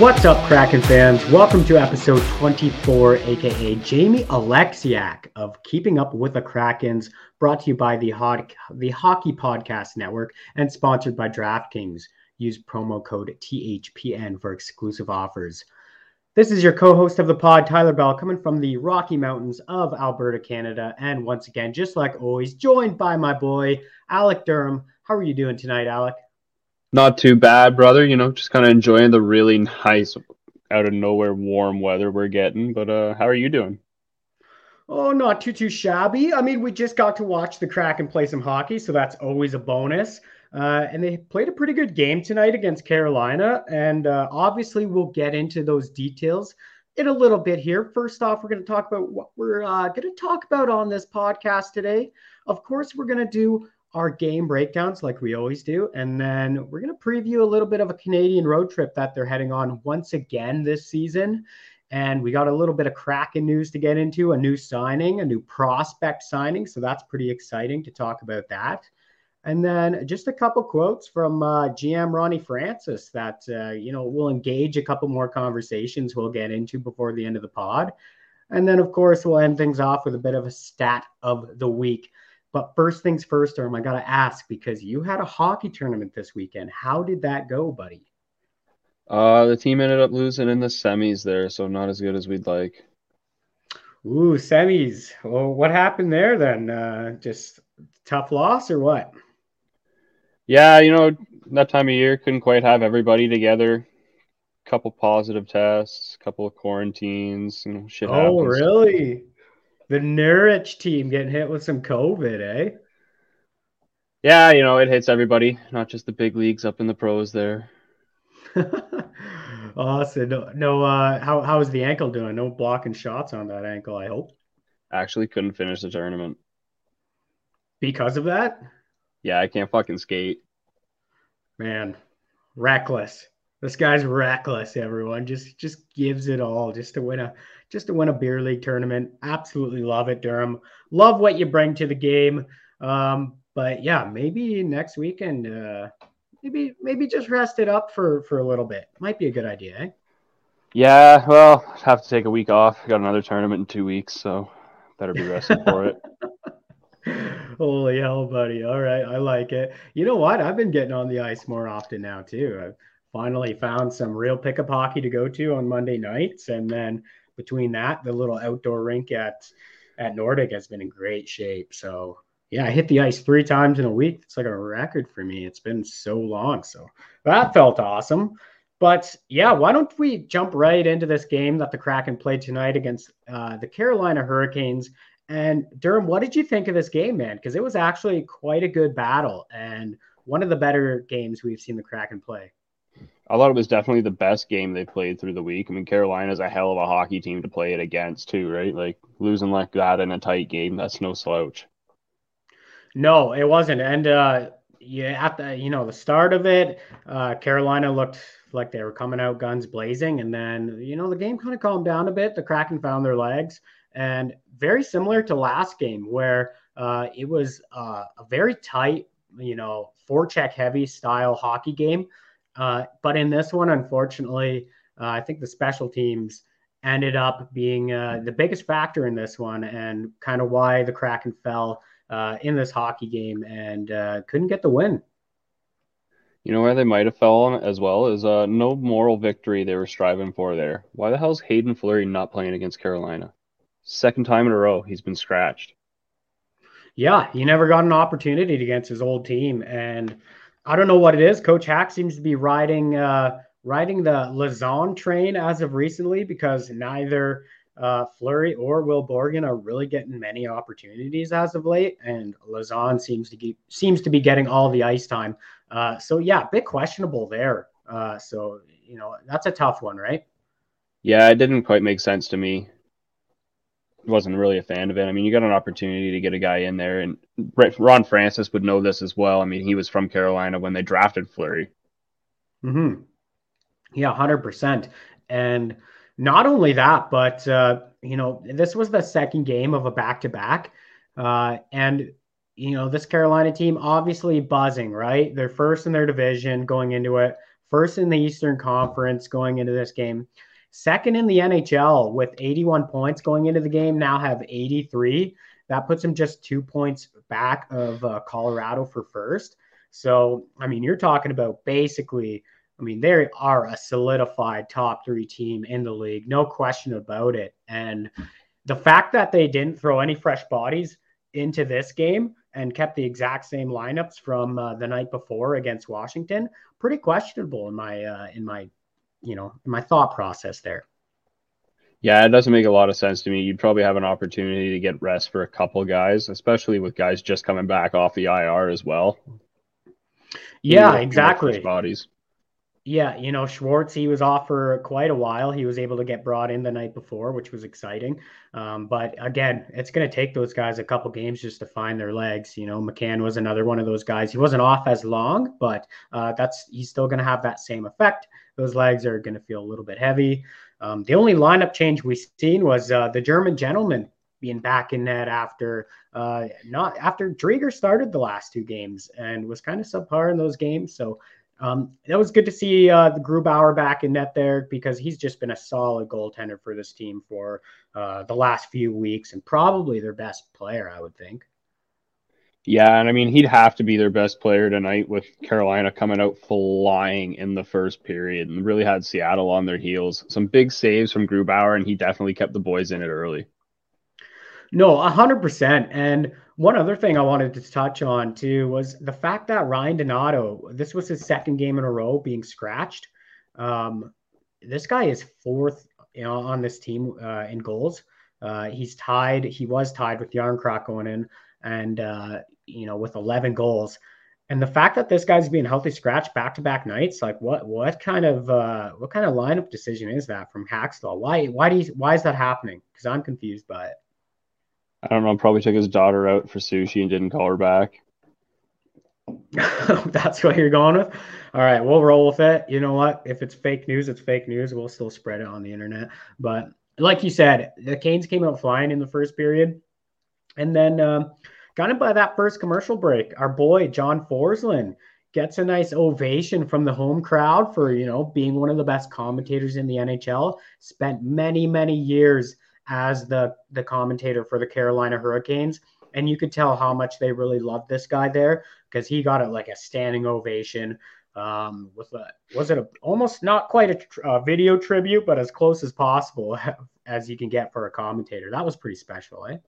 What's up, Kraken fans? Welcome to episode 24, aka Jamie Oleksiak of Keeping Up with the Krakens, brought to you by the, the Hockey Podcast Network and sponsored by DraftKings. Use promo code THPN for exclusive offers. This is your co host of the pod, Tyler Bell, coming from the Rocky Mountains of Alberta, Canada. And once again, just like always, joined by my boy, Alec Durham. How are you doing tonight, Alec? Not too bad, brother. You know, just kind of enjoying the really nice, out of nowhere warm weather we're getting. But uh, how are you doing? Oh, not too too shabby. I mean, we just got to watch the Kraken play some hockey, so that's always a bonus. Uh, and they played a pretty good game tonight against Carolina, and uh, obviously we'll get into those details in a little bit here. First off, we're going to talk about what we're uh, going to talk about on this podcast today. Of course, we're going to do our game breakdowns like we always do. And then we're going to preview a little bit of a Canadian road trip that they're heading on once again this season. And we got a little bit of Kraken news to get into a new signing, a new prospect signing. So that's pretty exciting to talk about that. And then just a couple quotes from uh, GM Ronnie Francis that, uh, you know, we'll engage a couple more conversations we'll get into before the end of the pod. And then, of course, we'll end things off with a bit of a stat of the week. But first things first, Erm, I got to ask because you had a hockey tournament this weekend. How did that go, buddy? Uh, the team ended up losing in the semis there, so not as good as we'd like. Ooh, semis. Well, what happened there then? Uh, just tough loss or what? Yeah, you know, that time of year couldn't quite have everybody together. Couple positive tests, couple of quarantines, you know, shit Oh, happens. really? The Norwich team getting hit with some COVID, eh? Yeah, you know, it hits everybody, not just the big leagues up in the pros there. awesome. No, no uh, how how is the ankle doing? No blocking shots on that ankle, I hope. Actually couldn't finish the tournament. Because of that? Yeah, I can't fucking skate. Man, reckless. This guy's reckless, everyone. Just just gives it all just to win a just to win a beer league tournament. Absolutely love it, Durham. Love what you bring to the game. Um, but yeah, maybe next weekend, uh, maybe maybe just rest it up for for a little bit. Might be a good idea, eh? Yeah, well, have to take a week off. Got another tournament in two weeks, so better be rested for it. Holy hell, buddy. All right. I like it. You know what? I've been getting on the ice more often now, too. I've finally found some real pickup hockey to go to on Monday nights. And then between that, the little outdoor rink at at Nordic has been in great shape. So yeah, I hit the ice three times in a week. It's like a record for me. It's been so long. So that felt awesome. But yeah, why don't we jump right into this game that the Kraken played tonight against uh, the Carolina Hurricanes? And Durham, what did you think of this game, man? Because it was actually quite a good battle and one of the better games we've seen the Kraken play. I thought it was definitely the best game they played through the week. I mean, Carolina's a hell of a hockey team to play it against, too, right? Like losing like that in a tight game, that's no slouch. No, it wasn't. And uh, yeah, at the you know the start of it, uh, Carolina looked like they were coming out guns blazing, and then you know the game kind of calmed down a bit. The Kraken found their legs, and very similar to last game where uh, it was uh, a very tight you know, forecheck heavy style hockey game. Uh, but in this one, unfortunately, uh, I think the special teams ended up being uh, the biggest factor in this one and kind of why the Kraken fell uh, in this hockey game and uh, couldn't get the win. You know where they might have fallen as well is uh, no moral victory they were striving for there. Why the hell is Haydn Fleury not playing against Carolina? Second time in a row he's been scratched. Yeah, he never got an opportunity against his old team, and I don't know what it is. Coach Hack seems to be riding uh, riding the Lauzon train as of recently because neither uh, Fleury or Will Borgen are really getting many opportunities as of late, and Lauzon seems to keep, seems to be getting all the ice time. Uh, so yeah, bit questionable there. Uh, so you know that's a tough one, right? Yeah, it didn't quite make sense to me. Wasn't really a fan of it. I mean, you got an opportunity to get a guy in there, and Ron Francis would know this as well. I mean, he was from Carolina when they drafted Fleury. Hmm. Yeah, hundred percent. And not only that, but uh, you know, this was the second game of a back-to-back, uh, and you know, this Carolina team obviously buzzing, right? They're first in their division going into it, first in the Eastern Conference going into this game, second in the NHL with 81 points going into the game, now have 83. That puts them just two points back of uh, Colorado for first. So, I mean, you're talking about basically, I mean, they are a solidified top three team in the league, no question about it. And the fact that they didn't throw any fresh bodies into this game and kept the exact same lineups from uh, the night before against Washington. Pretty questionable in my uh, in my you know my thought process there. Yeah, it doesn't make a lot of sense to me. You'd probably have an opportunity to get rest for a couple guys, especially with guys just coming back off the IR as well. Yeah, exactly. Bodies. Yeah, you know, Schwartz, he was off for quite a while. He was able to get brought in the night before, which was exciting. Um, but again, it's going to take those guys a couple games just to find their legs. You know, McCann was another one of those guys. He wasn't off as long, but uh, that's he's still going to have that same effect. Those legs are going to feel a little bit heavy. Um, the only lineup change we've seen was uh, the German gentleman being back in net after uh, not after Driedger started the last two games and was kind of subpar in those games. So um, that was good to see uh, the Grubauer back in net there because he's just been a solid goaltender for this team for uh, the last few weeks and probably their best player, I would think. Yeah, and I mean he'd have to be their best player tonight with Carolina coming out flying in the first period and really had Seattle on their heels. Some big saves from Grubauer, and he definitely kept the boys in it early. No, hundred percent. And one other thing I wanted to touch on too was the fact that Ryan Donato, this was his second game in a row being scratched. Um, this guy is fourth you know, on this team uh, in goals. Uh, he's tied. He was tied with Jarnkrok going in, and uh, you know with 11 goals. And the fact that this guy's being healthy scratched back to back nights, like what what kind of uh, what kind of lineup decision is that from Hakstol? Why why do you, why is that happening? Because I'm confused by it. I don't know. Probably took his daughter out for sushi and didn't call her back. That's what you're going with. All right, we'll roll with it. You know what? If it's fake news, it's fake news. We'll still spread it on the internet. But like you said, the Canes came out flying in the first period, and then um, kind of by that first commercial break, our boy John Forslund gets a nice ovation from the home crowd for you know being one of the best commentators in the NHL. Spent many many years as the the commentator for the Carolina Hurricanes, and you could tell how much they really loved this guy there because he got it like a standing ovation. Um, with a was it a, almost not quite a, a video tribute, but as close as possible as you can get for a commentator. That was pretty special, eh?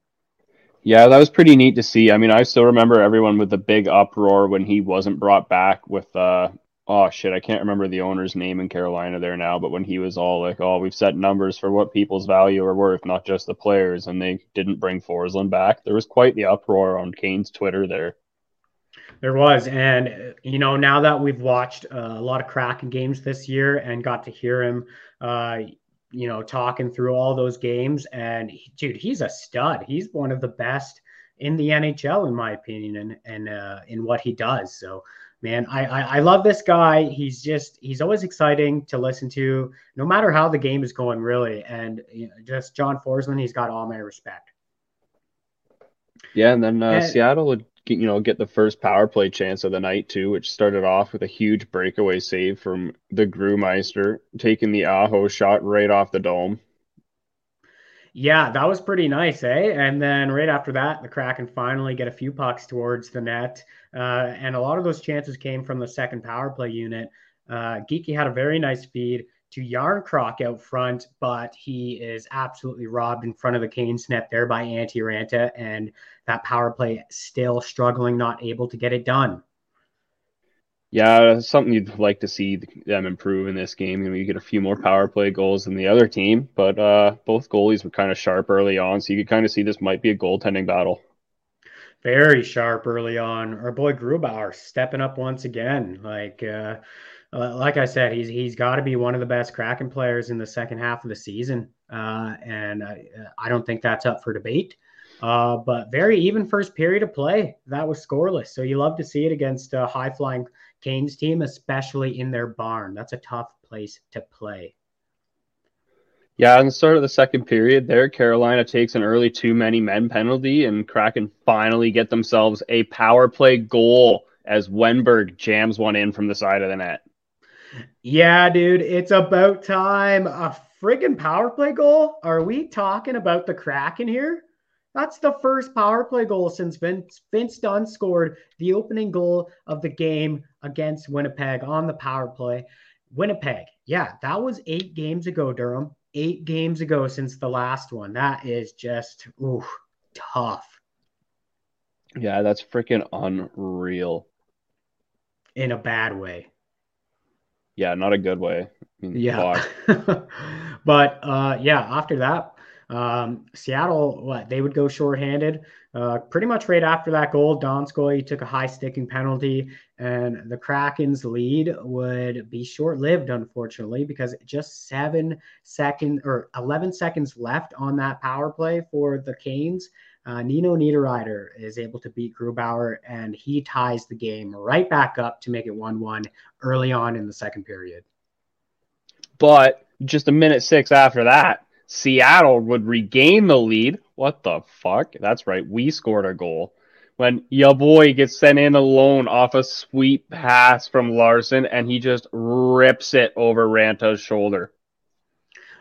Yeah, that was pretty neat to see. I mean, I still remember everyone with the big uproar when he wasn't brought back with uh oh shit, I can't remember the owner's name in Carolina there now, but when he was all like, "Oh, we've set numbers for what people's value are worth, not just the players," and they didn't bring Forslund back, there was quite the uproar on Canes Twitter there. There was, and you know, now that we've watched uh, a lot of Kraken games this year and got to hear him, uh, you know, talking through all those games, and he, dude, he's a stud. He's one of the best in the NHL, in my opinion, and and uh, in what he does. So man, I, I, I love this guy. He's just he's always exciting to listen to, no matter how the game is going, really. And you know, just John Forslund, he's got all my respect. Yeah, and then uh, and, Seattle would you know get the first power play chance of the night too, which started off with a huge breakaway save from the Grumeister, taking the Aho shot right off the dome. Yeah, that was pretty nice, eh? And then right after that, the Kraken finally get a few pucks towards the net, uh, and a lot of those chances came from the second power play unit. Uh, Geekie had a very nice feed to Järnkrok out front, but he is absolutely robbed in front of the Canes net there by Antti Raanta, and that power play still struggling, not able to get it done. Yeah, something you'd like to see them improve in this game. You, know, you get a few more power play goals than the other team, but uh, both goalies were kind of sharp early on, so you could kind of see this might be a goaltending battle. Very sharp early on. Our boy Grubauer stepping up once again. Like, uh, uh, like I said, he's he's got to be one of the best Kraken players in the second half of the season, uh, and I, I don't think that's up for debate. Uh, but very even first period of play. That was scoreless. So you love to see it against a high flying Canes team, especially in their barn. That's a tough place to play. Yeah, in the start of the second period, there Carolina takes an early too many men penalty, and Kraken finally get themselves a power play goal as Wennberg jams one in from the side of the net. Yeah, dude, it's about time. A friggin' power play goal? Are we talking about the Kraken here? That's the first power play goal since Vince, Vince Dunn scored the opening goal of the game against Winnipeg on the power play. Winnipeg, yeah, that was eight games ago, Durham. Eight games ago since the last one. That is just ooh, tough. Yeah, that's freaking unreal. In a bad way. Yeah, not a good way. I mean, yeah. but uh, yeah, after that, um, Seattle, what they would go shorthanded. Uh, pretty much right after that goal, Donskoy took a high sticking penalty, and the Kraken's lead would be short lived, unfortunately, because just seven seconds or 11 seconds left on that power play for the Canes. Uh, Nino Niederreiter is able to beat Grubauer, and he ties the game right back up to make it 1 1 early on in the second period. But just a minute six after that, Seattle would regain the lead. What the fuck? That's right. We scored a goal when your boy gets sent in alone off a sweet pass from Larsson and he just rips it over Raanta's shoulder.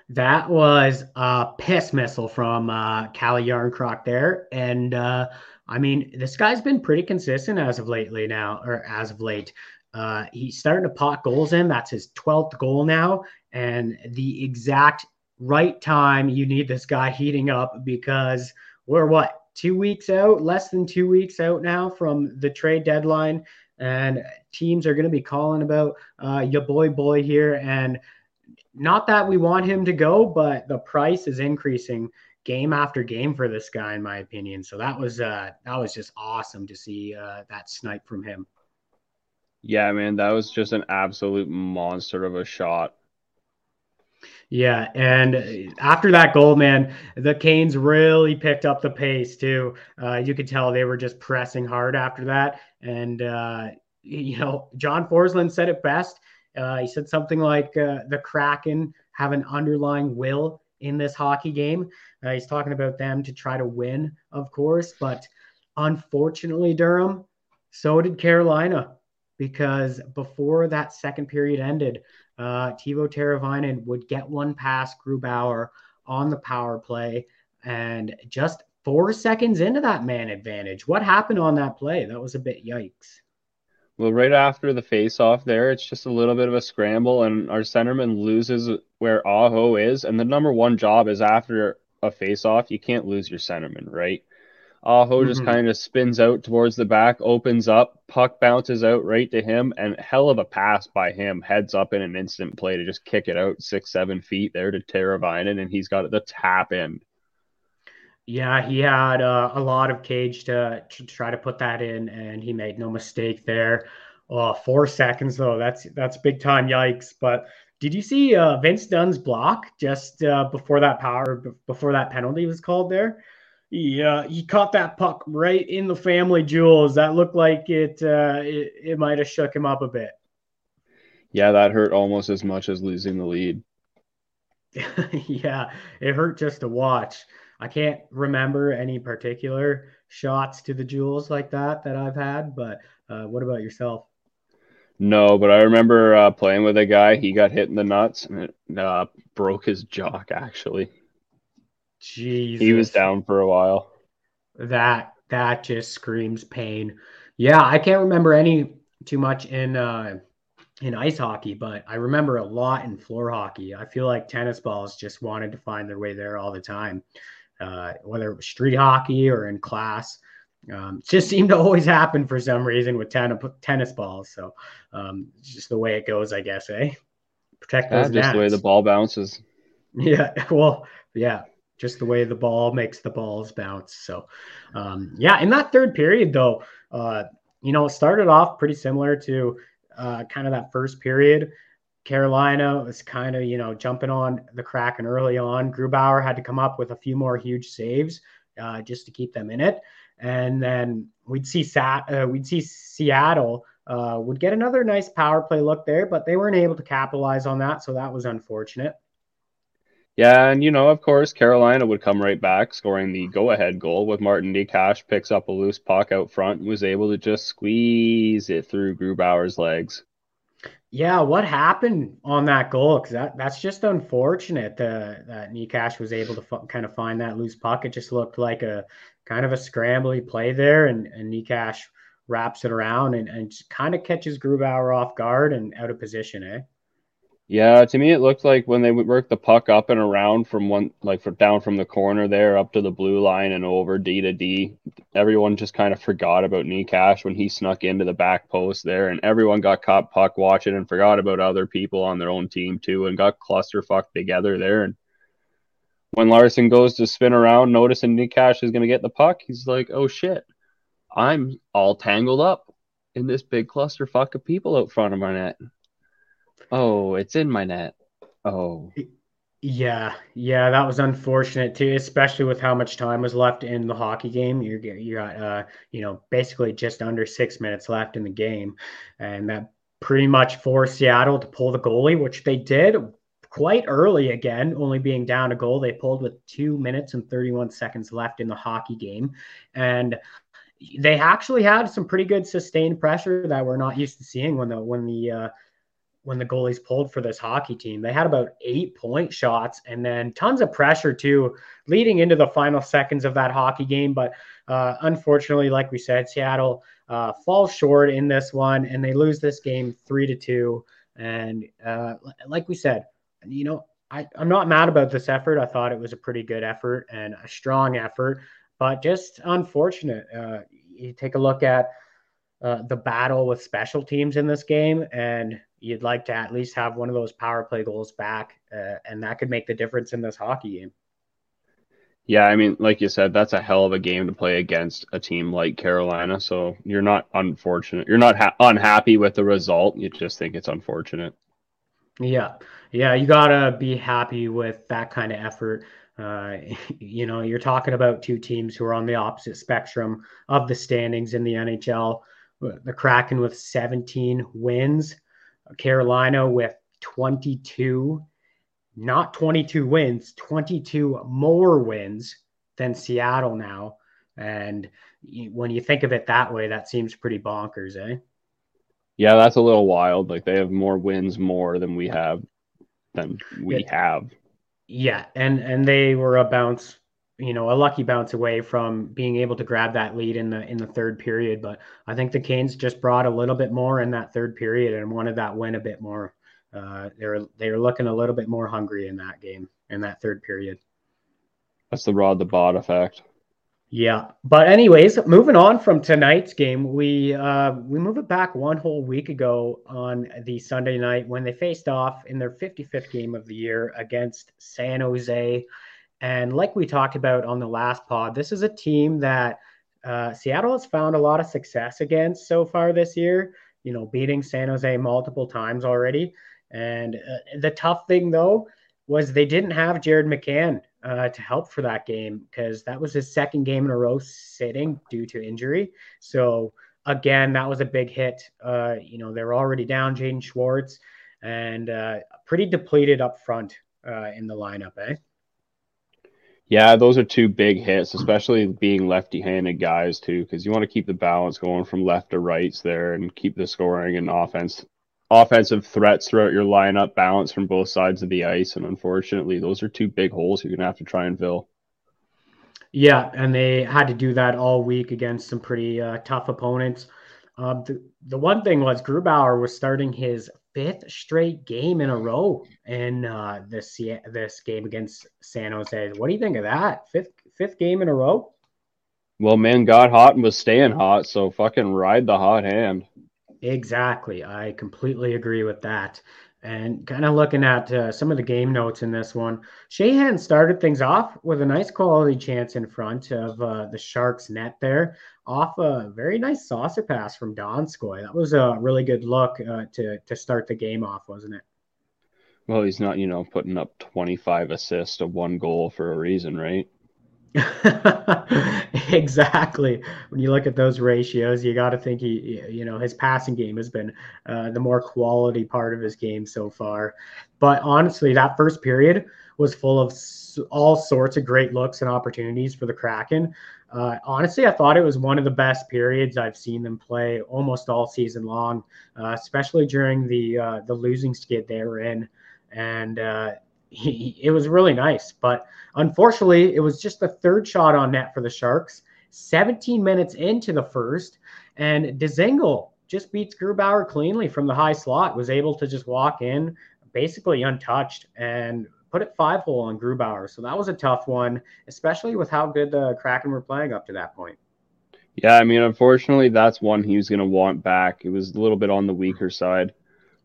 That was a piss missile from uh, Calle Järnkrok there. And uh, I mean, this guy's been pretty consistent as of lately now, or as of late. Uh, he's starting to pot goals in. That's his 12th goal now. And the exact right time you need this guy heating up because we're what two weeks out less than two weeks out now from the trade deadline. And teams are going to be calling about uh, your boy boy here. And not that we want him to go but the price is increasing game after game for this guy in my opinion. So that was uh that was just awesome to see uh that snipe from him. Yeah man that was just an absolute monster of a shot yeah, and after that goal, man, the Canes really picked up the pace too. Uh, you could tell they were just pressing hard after that, and uh, you know, John Forslund said it best. Uh, he said something like, uh, "The Kraken have an underlying will in this hockey game." Uh, he's talking about them to try to win, of course, but unfortunately, Durham, so did Carolina, because before that second period ended uh, Teuvo Teravainen would get one past Grubauer on the power play, and just four seconds into that man advantage. What happened on that play? That was a bit yikes. Well, right after the face-off there, it's just a little bit of a scramble, and our centerman loses where Aho is. And the number one job is after a face-off, you can't lose your centerman, right? Aho mm-hmm. just kind of spins out towards the back, opens up, puck bounces out right to him, and hell of a pass by him, heads up in an instant play to just kick it out six, seven feet there to Teravainen, and he's got the tap in. Yeah, he had uh, a lot of cage to, to try to put that in, and he made no mistake there. Oh, four seconds though, that's that's big time yikes. But did you see uh, Vince Dunn's block just uh, before that power before that penalty was called there? He uh, he caught that puck right in the family jewels. That looked like it uh, it, it might have shook him up a bit. Yeah, that hurt almost as much as losing the lead. yeah, it hurt just to watch. I can't remember any particular shots to the jewels like that that I've had. But uh, what about yourself? No, but I remember uh, playing with a guy. He got hit in the nuts and it uh, broke his jock. Actually, Jesus. he was down for a while. That that just screams pain. Yeah, I can't remember any too much in uh, in ice hockey, but I remember a lot in floor hockey. I feel like tennis balls just wanted to find their way there all the time, uh, whether it was street hockey or in class. Um, it just seemed to always happen for some reason with ten- tennis balls. So um, just the way it goes, I guess. Eh? Protect those. Yeah, just the way the ball bounces. Yeah. Well. Yeah. Just the way the ball makes the balls bounce. So, um, yeah. In that third period, though, uh, you know, it started off pretty similar to uh, kind of that first period. Carolina was kind of, you know, jumping on the Kraken early on. Grubauer had to come up with a few more huge saves uh, just to keep them in it and then we'd see Sat, uh, we'd see Seattle uh, would get another nice power play look there, but they weren't able to capitalize on that, so that was unfortunate. Yeah, and you know, of course, Carolina would come right back, scoring the go-ahead goal with Martin Necas picks up a loose puck out front and was able to just squeeze it through Grubauer's legs. Yeah, what happened on that goal? Because that, that's just unfortunate uh, that Necas was able to f- kind of find that loose puck. It just looked like a kind of a scrambly play there, and, and Necas wraps it around and, and kind of catches Grubauer off guard and out of position, eh? Yeah, to me it looked like when they worked the puck up and around from one like for down from the corner there up to the blue line and over D to D. Everyone just kind of forgot about Necas when he snuck into the back post there, and everyone got caught puck watching and forgot about other people on their own team too, and got clusterfucked together there. And when Larsson goes to spin around, noticing Necas is going to get the puck, he's like, "Oh shit, I'm all tangled up in this big clusterfuck of people out front of my net." Oh, it's in my net. Oh. Yeah, yeah, that was unfortunate too, especially with how much time was left in the hockey game. You you got uh, you know, basically just under six minutes left in the game, and that pretty much forced Seattle to pull the goalie, which they did quite early again, only being down a goal. They pulled with two minutes and 31 seconds left in the hockey game, and they actually had some pretty good sustained pressure that we're not used to seeing when the when the uh, when the goalies pulled for this hockey team. They had about eight point shots and then tons of pressure too, leading into the final seconds of that hockey game. But uh, unfortunately, like we said, Seattle uh, falls short in this one and they lose this game three to two. And uh, like we said, you know, I, I'm not mad about this effort. I thought it was a pretty good effort and a strong effort, but just unfortunate. Uh, you take a look at uh, the battle with special teams in this game, and you'd like to at least have one of those power play goals back, uh, and that could make the difference in this hockey game. Yeah, I mean, like you said, that's a hell of a game to play against a team like Carolina. So you're not unfortunate. You're not ha- unhappy with the result. You just think it's unfortunate. Yeah, yeah, you gotta be happy with that kind of effort. Uh, you know, you're talking about two teams who are on the opposite spectrum of the standings in the NHL. The Kraken with 17 wins, Carolina with 22, not 22 wins, 22 more wins than Seattle now. And when you think of it that way, that seems pretty bonkers, eh? Yeah, that's a little wild. Like they have more wins more than we have than we Yeah. have. Yeah, and and they were a bounce, you know, a lucky bounce away from being able to grab that lead in the in the third period. But I think the Canes just brought a little bit more in that third period and wanted that win a bit more. Uh, they're they're looking a little bit more hungry in that game in that third period. That's the Rod the Bod effect. Yeah, but anyways, moving on from tonight's game, we uh, we move it back one whole week ago on the Sunday night when they faced off in their 55th game of the year against San Jose, and like we talked about on the last pod, this is a team that uh, Seattle has found a lot of success against so far this year. You know, beating San Jose multiple times already, and uh, the tough thing though was they didn't have Jared McCann uh, to help for that game because that was his second game in a row sitting due to injury. So again, that was a big hit. Uh, you know, they're already down Jaden Schwartz and uh, pretty depleted up front uh, in the lineup, eh? Yeah, those are two big hits, especially being lefty-handed guys too, because you want to keep the balance going from left to rights there and keep the scoring and offense, offensive threats throughout your lineup balance from both sides of the ice. And unfortunately, those are two big holes you're gonna have to try and fill. Yeah, and they had to do that all week against some pretty uh, tough opponents. Um, the, the one thing was Grubauer was starting his fifth straight game in a row in uh, this this game against San Jose. What do you think of that? Fifth fifth game in a row. Well, man got hot and was staying hot, so fucking ride the hot hand. Exactly, I completely agree with that. And kind of looking at uh, some of the game notes in this one, Sheahan started things off with a nice quality chance in front of uh, the Sharks net there, off a very nice saucer pass from Donskoy. That was a really good look uh, to to start the game off, wasn't it? Well, he's not, you know, putting up 25 assists to one goal for a reason, right? exactly. When you look at those ratios, you got to think he, you know, his passing game has been uh, the more quality part of his game so far. But honestly, that first period was full of all sorts of great looks and opportunities for the Kraken. Uh, honestly, I thought it was one of the best periods I've seen them play almost all season long, uh, especially during the uh, the losing skid they were in, and uh, he, it was really nice. But unfortunately, it was just the third shot on net for the Sharks. 17 minutes into the first, and Dzingel just beats Grubauer cleanly from the high slot. Was able to just walk in, basically untouched, and put it five hole on Grubauer. So that was a tough one, especially with how good the Kraken were playing up to that point. Yeah, I mean, unfortunately, that's one he was going to want back. It was a little bit on the weaker side.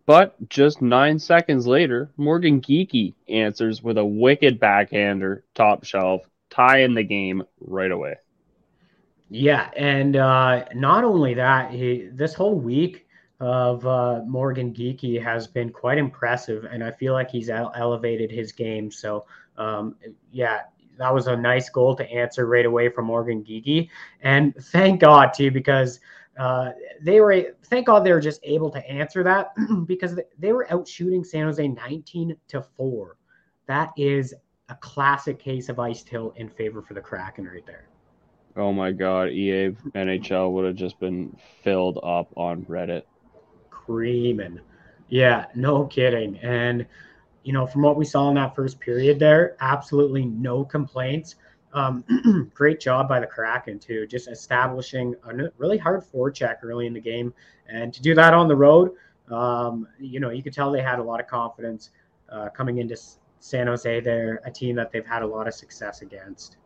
But just nine seconds later, Morgan Geekie answers with a wicked backhander, top shelf, tie in the game right away. Yeah, and uh, not only that, he, this whole week of uh, Morgan Geekie has been quite impressive, and I feel like he's elevated his game. So, um, yeah, that was a nice goal to answer right away from Morgan Geekie, and thank God too because uh, they were thank God they were just able to answer that because they were out shooting San Jose 19 to 4. That is a classic case of ice tilt in favor for the Kraken right there. Oh my god, EA NHL would have just been filled up on Reddit. Creaming. Yeah, no kidding. And you know, from what we saw in that first period there, absolutely no complaints. Um, great job by the Kraken too, just establishing a really hard forecheck early in the game, and to do that on the road, um, you know, you could tell they had a lot of confidence uh, coming into San Jose. They're a team that they've had a lot of success against.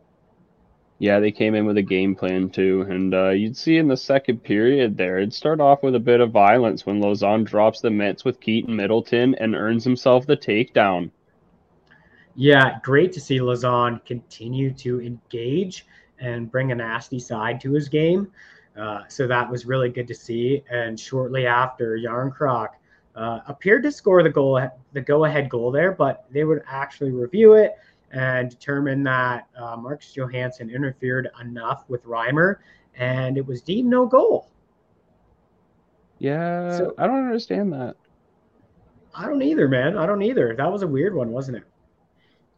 Yeah, they came in with a game plan too, and uh, you'd see in the second period there, it'd start off with a bit of violence when Lauzon drops the mitts with Keaton Middleton and earns himself the takedown. Yeah, great to see Lauzon continue to engage and bring a nasty side to his game. Uh, so that was really good to see. And shortly after, Järnkrok uh, appeared to score the goal, the go-ahead goal there, but they would actually review it and determined that uh, Marcus Johansson interfered enough with Reimer, and it was deemed no goal. Yeah, so, I don't understand that. I don't either, man. I don't either. That was a weird one, wasn't it?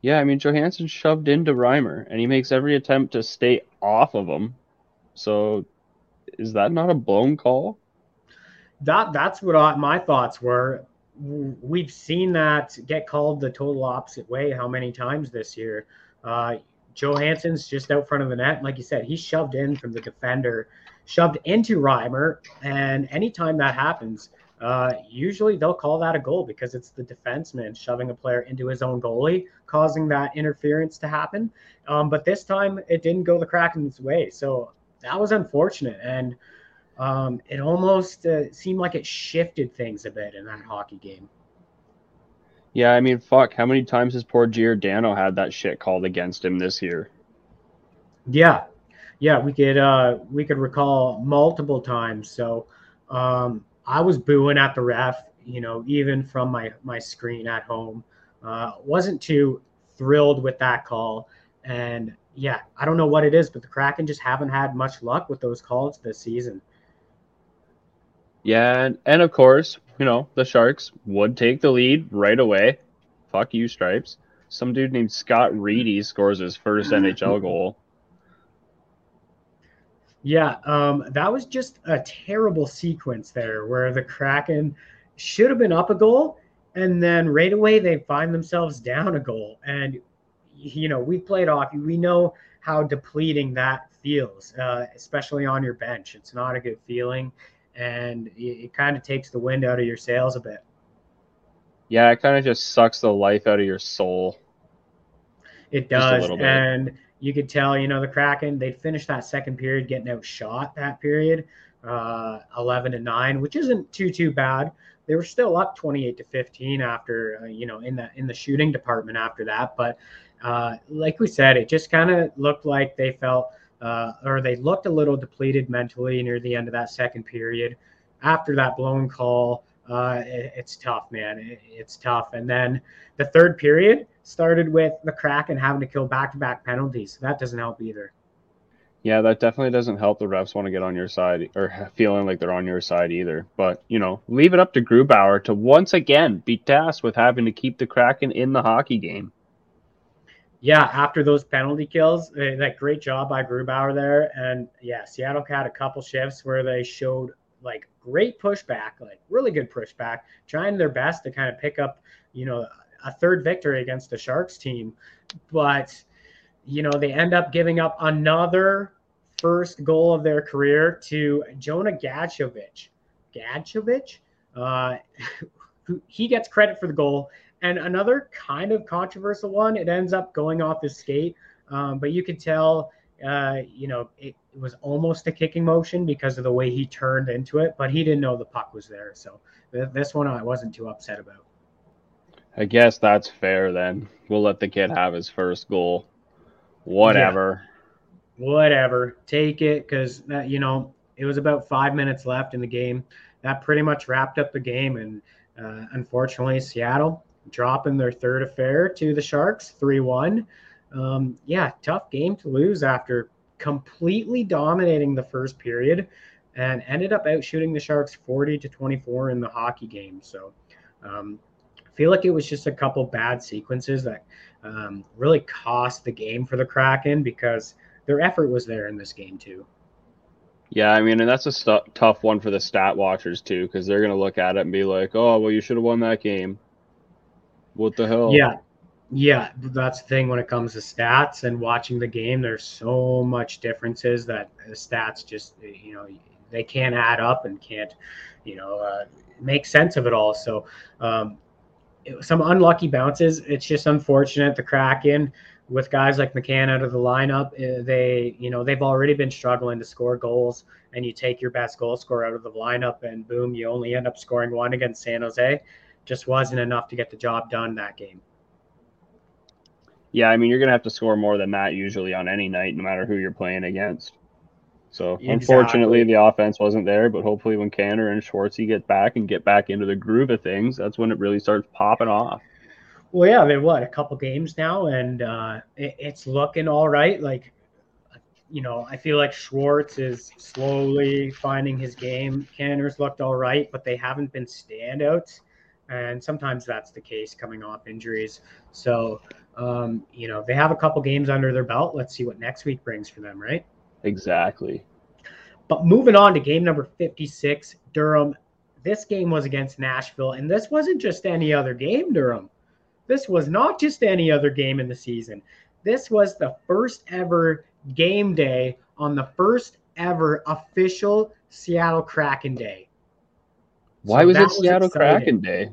Yeah, I mean Johansson shoved into Reimer, and he makes every attempt to stay off of him. So, is that not a blown call? That that's what I, my thoughts were. We've seen that get called the total opposite way how many times this year. Uh, Johansson's just out front of the net, like you said, he shoved in from the defender, shoved into Reimer, and anytime that happens, uh, usually they'll call that a goal because it's the defenseman shoving a player into his own goalie, causing that interference to happen. Um, but this time it didn't go the Kraken's way. So that was unfortunate. And um, it almost uh, seemed like it shifted things a bit in that hockey game. Yeah, I mean, fuck, how many times has poor Giordano had that shit called against him this year? Yeah, yeah, we could uh, we could recall multiple times. So um, I was booing at the ref, you know, even from my my screen at home. Uh, wasn't too thrilled with that call, and yeah, I don't know what it is, but the Kraken just haven't had much luck with those calls this season. Yeah, and, and of course, you know, the Sharks would take the lead right away. Fuck you, Stripes. some dude named Scott Reedy scores his first NHL goal. Yeah, um, that was just a terrible sequence there where the Kraken should have been up a goal, and then right away they find themselves down a goal. And you know, we played off, we know how depleting that feels, uh, especially on your bench. It's not a good feeling, and it, it kind of takes the wind out of your sails a bit. Yeah, it kind of just sucks the life out of your soul. It does, and you could tell, you know, the Kraken, they finished that second period getting outshot that period, uh, 11 to 9, which isn't too, too bad. They were still up 28 to 15 after, uh, you know, in the, in the shooting department after that. But uh, like we said, it just kind of looked like they felt, uh, or they looked a little depleted mentally near the end of that second period. After that blown call, uh, it, it's tough, man. It, it's tough. And then the third period started with the Kraken having to kill back-to-back penalties. That doesn't help either. Yeah, that definitely doesn't help the refs want to get on your side or feeling like they're on your side either. But, you know, leave it up to Grubauer to once again be tasked with having to keep the Kraken in the hockey game. Yeah, after those penalty kills, eh, that great job by Grubauer there. And yeah, Seattle had a couple shifts where they showed like great pushback, like really good pushback, trying their best to kind of pick up, you know, a third victory against the Sharks team. But, you know, they end up giving up another first goal of their career to Jonah Gadjovich. Gadjovich? Uh, he gets credit for the goal. And another kind of controversial one, it ends up going off the skate. Um, but you could tell, uh, you know, it, it, was almost a kicking motion because of the way he turned into it, but he didn't know the puck was there. So th- this one I wasn't too upset about. I guess that's fair then. We'll let the kid have his first goal. Whatever. Yeah. Whatever. Take it because, you know, it was about five minutes left in the game. That pretty much wrapped up the game. And uh, unfortunately, Seattle dropping their third affair to the Sharks 3 1. Um, yeah, tough game to lose after completely dominating the first period and ended up outshooting the Sharks 40 to 24 in the hockey game. So, um, feel like it was just a couple bad sequences that um, really cost the game for the Kraken because their effort was there in this game too. Yeah, I mean, and that's a st- tough one for the stat watchers too, because they're gonna look at it and be like, "Oh, well, you should have won that game." What the hell? Yeah, yeah, that's the thing when it comes to stats and watching the game. There's so much differences that the stats just, you know, they can't add up and can't, you know, uh, make sense of it all. So, um, some unlucky bounces. It's just unfortunate the Kraken with guys like McCann out of the lineup. Eh, they, you know, they've already been struggling to score goals, and you take your best goal scorer out of the lineup, and boom, you only end up scoring one against San Jose. Just wasn't enough to get the job done that game. Yeah, I mean, you're gonna have to score more than that usually on any night, no matter who you're playing against. So exactly. unfortunately, the offense wasn't there. But hopefully, when Canner and Schwartzy get back and get back into the groove of things, that's when it really starts popping off. Well, yeah, they what a couple games now, and uh, it, it's looking all right. Like, you know, I feel like Schwartz is slowly finding his game. Canner's looked all right, but they haven't been standouts, and sometimes that's the case coming off injuries. So, um, you know, they have a couple games under their belt. Let's see what next week brings for them, right? Exactly. But moving on to game number 56, Durham. This game was against Nashville, and this wasn't just any other game, Durham. This was not just any other game in the season. This was the first ever game day on the first ever official Seattle Kraken Day. Why so was it Seattle was Kraken Day?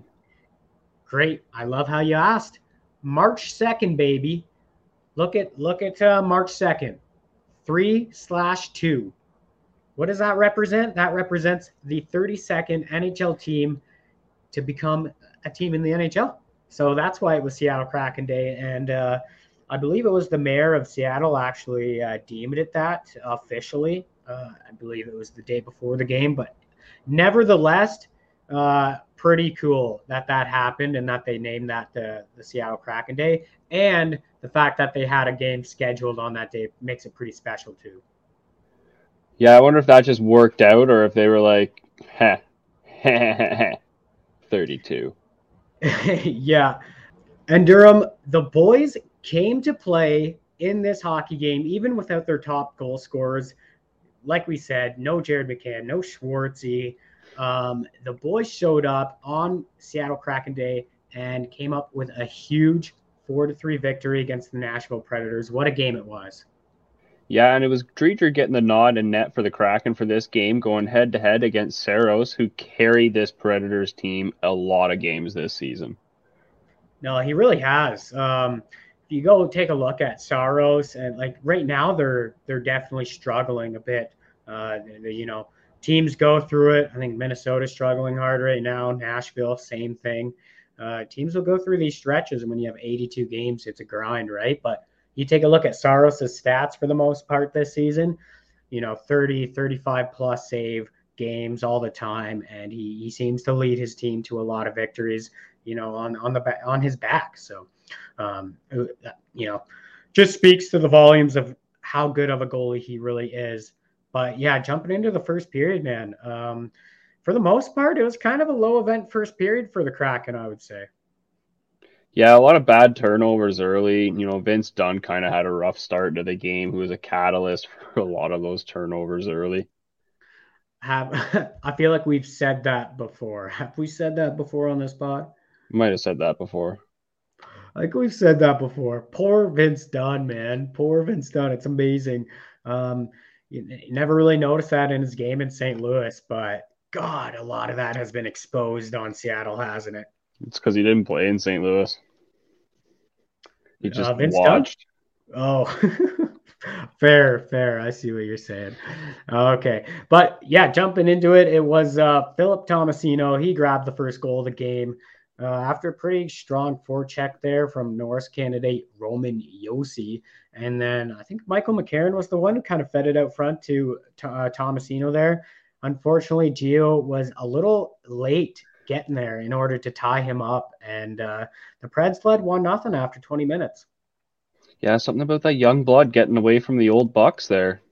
Great. I love how you asked. March 2nd, baby. Look at look at uh, March 2nd three slash two. What does that represent? That represents the 32nd NHL team to become a team in the NHL. So that's why it was Seattle Kraken Day. And uh, I believe it was the mayor of Seattle actually uh, deemed it that officially. Uh, I believe it was the day before the game, but nevertheless, uh, pretty cool that that happened and that they named that the, the Seattle Kraken Day. And the fact that they had a game scheduled on that day makes it pretty special too. Yeah, I wonder if that just worked out or if they were like, heh, 32. yeah. And Durham, the boys came to play in this hockey game, even without their top goal scorers. Like we said, no Jared McCann, no Schwartzy. Um, the boys showed up on Seattle Kraken Day and came up with a huge four to three victory against the Nashville Predators. What a game it was! Yeah, and it was Driedger getting the nod and net for the Kraken for this game, going head to head against Saros, who carried this Predators team a lot of games this season. No, he really has. Um, if you go take a look at Saros, and like right now, they're they're definitely struggling a bit. Uh, you know, teams go through it. I think Minnesota's struggling hard right now. Nashville, same thing. Uh, teams will go through these stretches, and when you have 82 games, it's a grind, right? But you take a look at Saros' stats for the most part this season, you know, 30, 35 plus save games all the time. And he, he seems to lead his team to a lot of victories, you know, on, on the on his back. So, um, uh, you know, just speaks to the volumes of how good of a goalie he really is. But yeah, jumping into the first period, man, um, for the most part, it was kind of a low event first period for the Kraken, I would say. Yeah, a lot of bad turnovers early. You know, Vince Dunn kind of had a rough start to the game, who was a catalyst for a lot of those turnovers early. Have I feel like we've said that before. Have we said that before on this pod? Might have said that before. Like we've said that before. Poor Vince Dunn, man. Poor Vince Dunn. It's amazing. Um, you, never really noticed that in his game in St. Louis, but God, a lot of that has been exposed on Seattle, hasn't it? It's because he didn't play in St. Louis. He Uh, just Vince watched. Oh, fair, fair. I see what you're saying. Okay, but yeah, jumping into it, it was uh, Philip Tomasino. He grabbed the first goal of the game uh, after a pretty strong forecheck there from Norris candidate Roman Josi, and then I think Michael McCarron was the one who kind of fed it out front to to uh, Tomasino there. Unfortunately, Gio was a little late getting there in order to tie him up, and uh, the Preds led one nothing after 20 minutes. Yeah, something about that young blood getting away from the old Bucks there.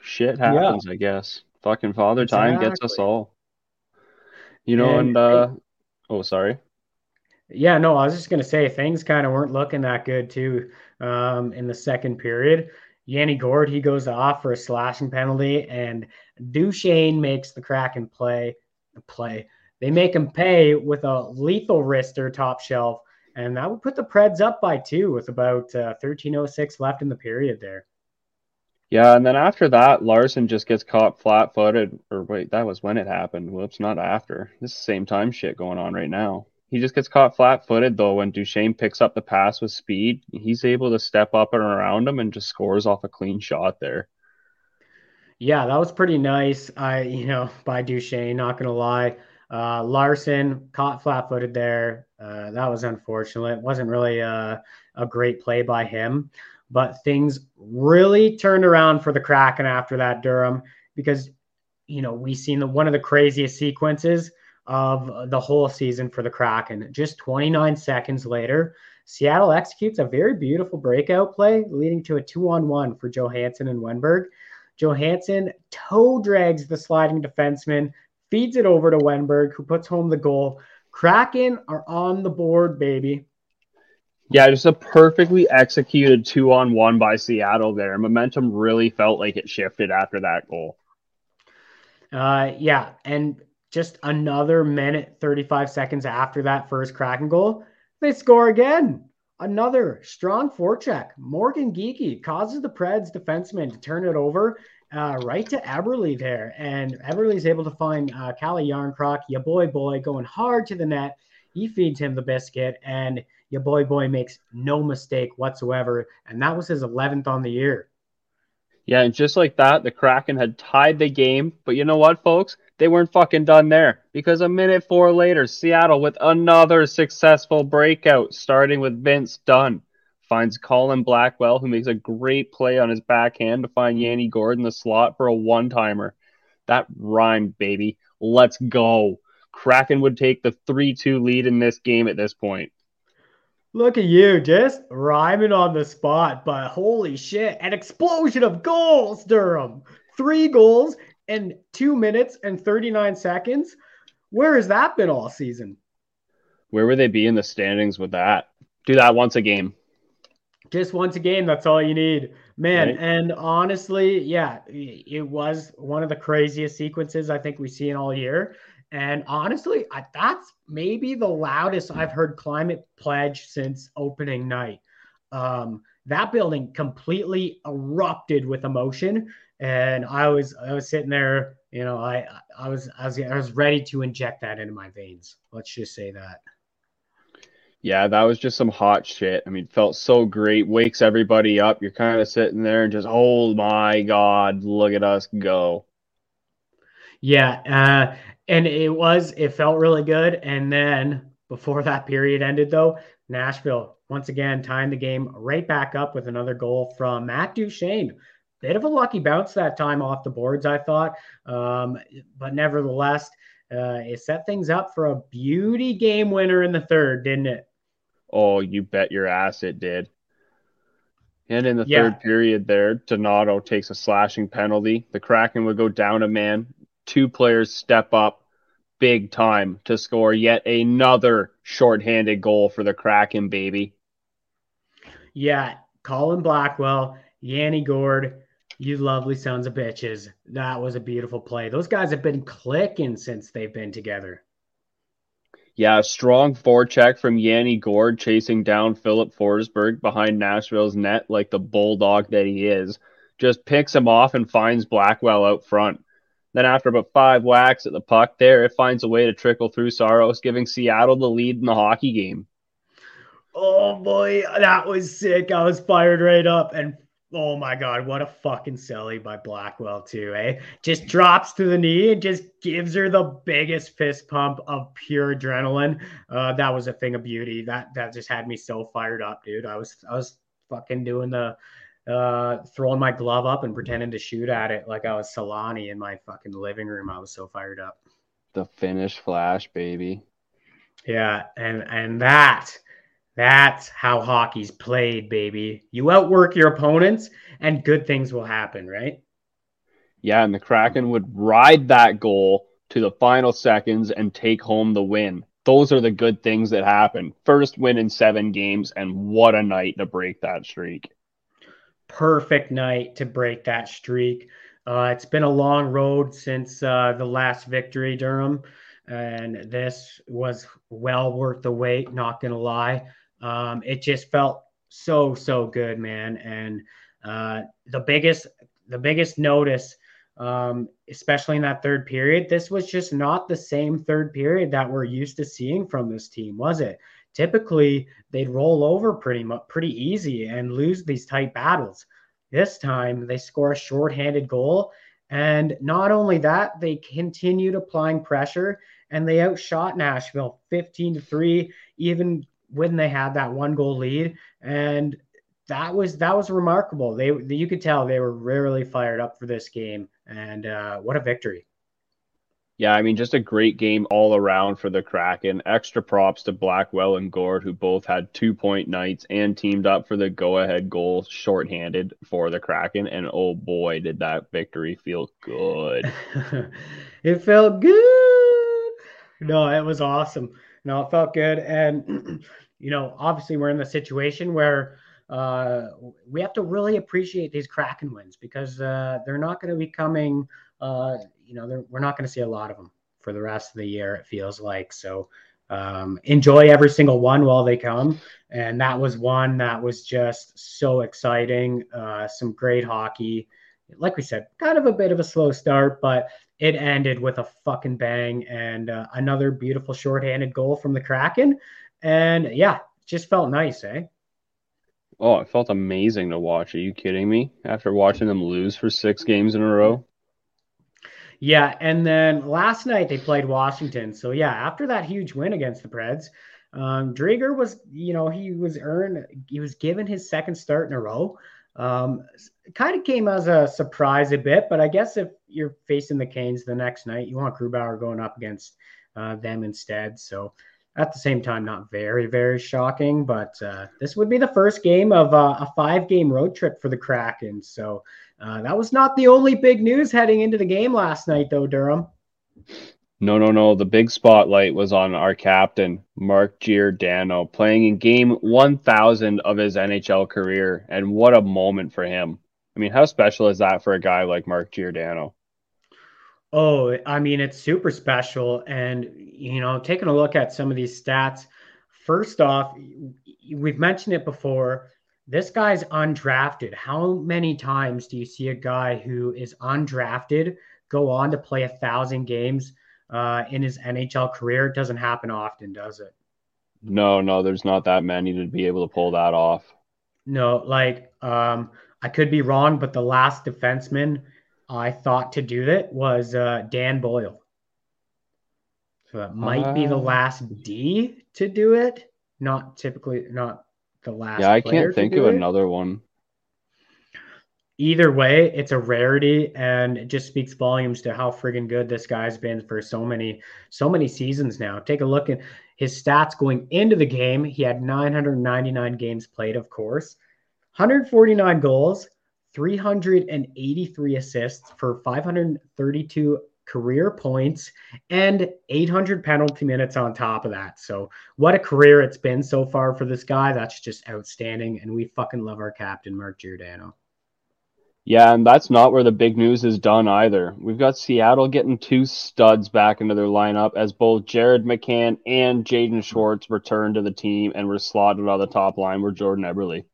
Shit happens, I guess. Fucking father time gets us all. You know, And and, uh oh, sorry. Yeah, no, I was just gonna say things kind of weren't looking that good too um, in the second period. Yanni Gourde he goes off for a slashing penalty, and Duchene makes the Kraken play play. They make him pay with a lethal wrister top shelf, and that would put the Preds up by two with about uh, 13:06 left in the period there. Yeah, and then after that, Larsson just gets caught flat footed. Or wait, that was when it happened. Whoops, not after. This is the same time shit going on right now. He just gets caught flat footed though when Duchene picks up the pass with speed. He's able to step up and around him and just scores off a clean shot there. Yeah, that was pretty nice. I, you know, by Duchene, not gonna lie. Uh, Larsson caught flat-footed there. Uh, that was unfortunate. Wasn't really a, a great play by him, but things really turned around for the Kraken after that, Durham, because you know we seen the, one of the craziest sequences of the whole season for the Kraken. Just 29 seconds later, Seattle executes a very beautiful breakout play, leading to a two-on-one for Johansson and Wennberg. Johansson toe drags the sliding defenseman, feeds it over to Wennberg, who puts home the goal. Kraken are on the board, baby. Yeah, just a perfectly executed two on one by Seattle there. Momentum really felt like it shifted after that goal. Uh, yeah, and just another minute, 35 seconds after that first Kraken goal, they score again. Another strong forecheck. Morgan Geekie causes the Preds defenseman to turn it over uh, right to Eberle there. And Eberle's able to find uh, Calle Järnkrok, your boy boy, going hard to the net. He feeds him the biscuit, and your boy boy makes no mistake whatsoever. And that was his 11th on the year. Yeah, and just like that, the Kraken had tied the game. But you know what, folks? They weren't fucking done there because a minute four later, Seattle with another successful breakout, starting with Vince Dunn. Finds Colin Blackwell, who makes a great play on his backhand to find Yanni Gordon the slot for a one timer. That rhymed, baby. Let's go. Kraken would take the 3 2 lead in this game at this point. Look at you, just rhyming on the spot, but holy shit, an explosion of goals, Durham. Three goals in two minutes and 39 seconds. Where has that been all season? Where would they be in the standings with that? Do that once a game. Just once a game. That's all you need, man. Right. And honestly, yeah, it was one of the craziest sequences I think we've seen all year. And honestly, I, that's maybe the loudest I've heard Climate Pledge since opening night. Um, that building completely erupted with emotion, and I was I was sitting there, you know, I I was I was I was ready to inject that into my veins. Let's just say that. Yeah, that was just some hot shit. I mean, felt so great. Wakes everybody up. You're kind of sitting there and just, oh my god, look at us go. Yeah, uh, and it was it felt really good. And then before that period ended, though, Nashville once again tying the game right back up with another goal from Matt Duchene. Bit of a lucky bounce that time off the boards, I thought, um, but nevertheless, uh, it set things up for a beauty game winner in the third, didn't it? Oh, you bet your ass it did. And in the Yeah. third period there, Donato takes a slashing penalty. The Kraken would go down a man. Two players step up big time to score yet another shorthanded goal for the Kraken, baby. Yeah, Colin Blackwell, Yanni Gourde, you lovely sons of bitches. That was a beautiful play. Those guys have been clicking since they've been together. Yeah, strong forecheck from Yanni Gourde chasing down Filip Forsberg behind Nashville's net like the bulldog that he is. Just picks him off and finds Blackwell out front. Then after about five whacks at the puck there, it finds a way to trickle through Saros, giving Seattle the lead in the hockey game. Oh boy, that was sick. I was fired right up. And oh my God, what a fucking celly by Blackwell, too, eh? Just drops to the knee and just gives her the biggest fist pump of pure adrenaline. Uh, that was a thing of beauty. That that just had me so fired up, dude. I was I was fucking doing the uh throwing my glove up and pretending to shoot at it like I was Selänne in my fucking living room. I was so fired up. The Finnish flash, baby. Yeah, and and that that's how hockey's played, baby. You outwork your opponents and good things will happen, right? Yeah, and the Kraken would ride that goal to the final seconds and take home the win. Those are the good things that happen. First win in seven games, and what a night to break that streak. Perfect night to break that streak. Uh, it's been a long road since uh, the last victory, Durham, and this was well worth the wait. Not gonna lie, um, it just felt so so good, man. And uh, the biggest the biggest notice, um, especially in that third period, this was just not the same third period that we're used to seeing from this team, was it? Typically, they'd roll over pretty much pretty easy and lose these tight battles. This time, they score a shorthanded goal, and not only that, they continued applying pressure and they outshot Nashville 15 to 3 even when they had that one goal lead and that was that was remarkable. They you could tell they were really fired up for this game and uh, what a victory. Yeah, I mean, just a great game all around for the Kraken. Extra props to Blackwell and Gourde, who both had two point nights and teamed up for the go ahead goal shorthanded for the Kraken. And oh boy, did that victory feel good. it felt good. No, it was awesome. No, it felt good. And, you know, obviously we're in the situation where uh, we have to really appreciate these Kraken wins because uh, they're not going to be coming, uh, you know, we're not going to see a lot of them for the rest of the year, it feels like. So um, enjoy every single one while they come. And that was one that was just so exciting. Uh, some great hockey. Like we said, kind of a bit of a slow start, but it ended with a fucking bang and uh, another beautiful shorthanded goal from the Kraken. And yeah, just felt nice, eh? Oh, it felt amazing to watch. Are you kidding me? After watching them lose for six games in a row? Yeah, and then last night they played Washington. So yeah, after that huge win against the Preds, um, Driedger was, you know, he was earned, he was given his second start in a row. Um, kind of came as a surprise a bit, but I guess if you're facing the Canes the next night, you want Grubauer going up against uh, them instead. So at the same time, not very, very shocking, but uh, this would be the first game of uh, a five game road trip for the Kraken. So uh, that was not the only big news heading into the game last night, though, Durham. No, no, no. The big spotlight was on our captain, Mark Giordano, playing in game 1000 of his NHL career. And what a moment for him. I mean, how special is that for a guy like Mark Giordano? Oh, I mean, it's super special. And, you know, taking a look at some of these stats, first off, we've mentioned it before. This guy's undrafted. How many times do you see a guy who is undrafted go on to play a thousand games uh, in his NHL career? It doesn't happen often, does it? No, no, there's not that many to be able to pull that off. No, like um, I could be wrong, but the last defenseman I thought to do it was uh, Dan Boyle. So that might uh, be the last D to do it. Not typically, not the last. Yeah, I can't think of it. another one. Either way, it's a rarity, and it just speaks volumes to how friggin' good this guy's been for so many, so many seasons now. Take a look at his stats going into the game. He had 999 games played, of course, 149 goals, 383 assists for 532 career points and 800 penalty minutes on top of that. So, what a career it's been so far for this guy. That's just outstanding. And we fucking love our captain, Mark Giordano. Yeah, and that's not where the big news is done either. We've got Seattle getting two studs back into their lineup as both Jared McCann and Jaden Schwartz return to the team and were slotted on the top line with Jordan Eberle.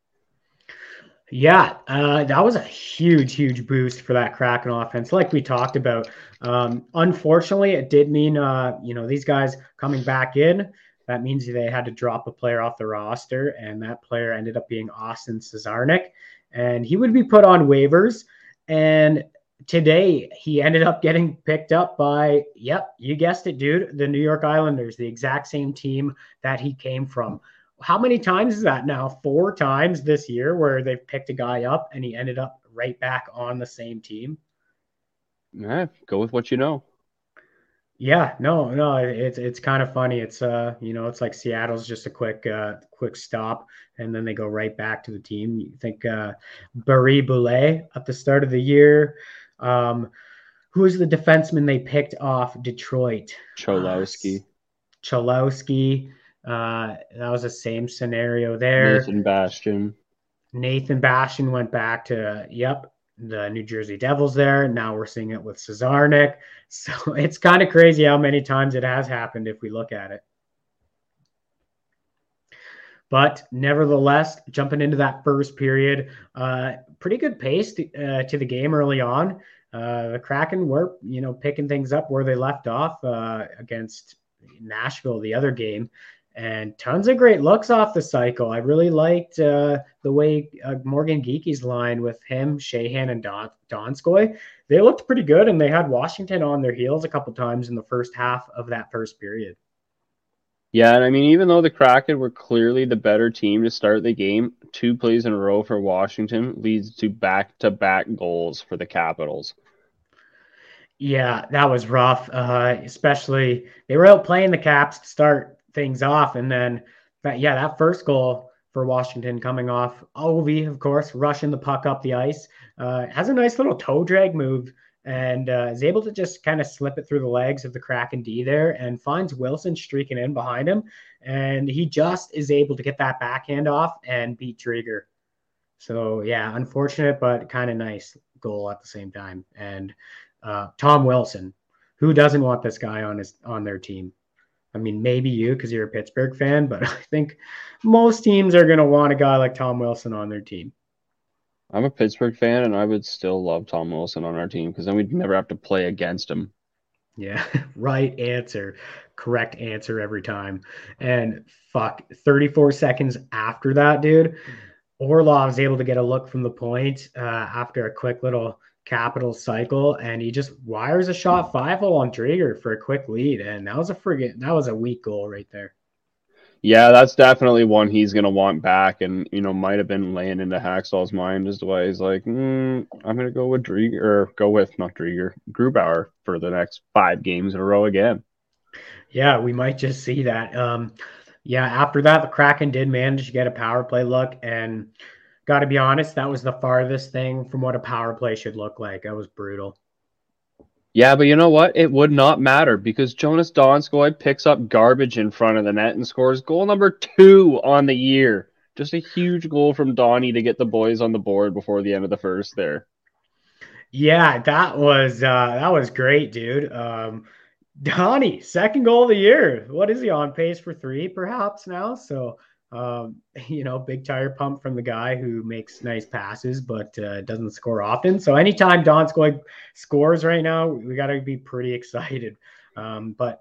Yeah, uh, that was a huge, huge boost for that Kraken offense. Like we talked about, um, unfortunately, it did mean uh, you know these guys coming back in. That means they had to drop a player off the roster, and that player ended up being Austin Czarnik, and he would be put on waivers. And today he ended up getting picked up by, yep, you guessed it, dude, the New York Islanders, the exact same team that he came from how many times is that now? Four times this year where they've picked a guy up and he ended up right back on the same team. Yeah, go with what you know. Yeah, no, no, it's it's kind of funny. It's uh, you know, it's like Seattle's just a quick uh quick stop and then they go right back to the team. You think uh Barré-Boulet at the start of the year. Um who is the defenseman they picked off Detroit? Cholowski. Uh, Cholowski. Uh, that was the same scenario there. Nathan Bastian. Nathan Bastian went back to, yep, the New Jersey Devils there. Now we're seeing it with Czarnik. So it's kind of crazy how many times it has happened if we look at it. But nevertheless, jumping into that first period, uh, pretty good pace to, uh, to the game early on. Uh, the Kraken were, you know, picking things up where they left off uh, against Nashville, the other game and tons of great looks off the cycle. I really liked uh, the way uh, Morgan Geekie's line with him, Sheahan, and Don- Donskoi. They looked pretty good, and they had Washington on their heels a couple times in the first half of that first period. Yeah, and I mean, even though the Kraken were clearly the better team to start the game, two plays in a row for Washington leads to back-to-back goals for the Capitals. Yeah, that was rough. Uh, especially they were out playing the Caps to start things off. And then, but yeah, that first goal for Washington coming off, Ovi, of course, rushing the puck up the ice, uh, has a nice little toe drag move and uh, is able to just kind of slip it through the legs of the Kraken D there and finds Wilson streaking in behind him. And he just is able to get that backhand off and beat Driedger. So, yeah, unfortunate, but kind of nice goal at the same time. And uh, Tom Wilson, who doesn't want this guy on his on their team? I mean, maybe you because you're a Pittsburgh fan, but I think most teams are going to want a guy like Tom Wilson on their team. I'm a Pittsburgh fan, and I would still love Tom Wilson on our team because then we'd never have to play against him. Yeah, right answer. Correct answer every time. And fuck, 34 seconds after that, dude, Orlov's able to get a look from the point uh, after a quick little capital cycle and he just wires a shot five hole on Driedger for a quick lead. And that was a friggin' that was a weak goal right there. Yeah, that's definitely one he's gonna want back, and you know might have been laying into Hakstol's mind as to why he's like, mm, I'm gonna go with Driedger or go with not Driedger, Grubauer for the next five games in a row again. Yeah, we might just see that. Um, yeah, after that, the Kraken did manage to get a power play look, and got to be honest, that was the farthest thing from what a power play should look like. That was brutal. Yeah, but you know what? It would not matter because Jonas Donskoi picks up garbage in front of the net and scores goal number two on the year. Just a huge goal from Donnie to get the boys on the board before the end of the first there. Yeah, that was uh, that was great, dude. Um, Donnie, second goal of the year. What is he on pace for three, perhaps now? So um, you know, big tire pump from the guy who makes nice passes but uh, doesn't score often. So anytime Don Donskoi scores right now, we got to be pretty excited. Um, but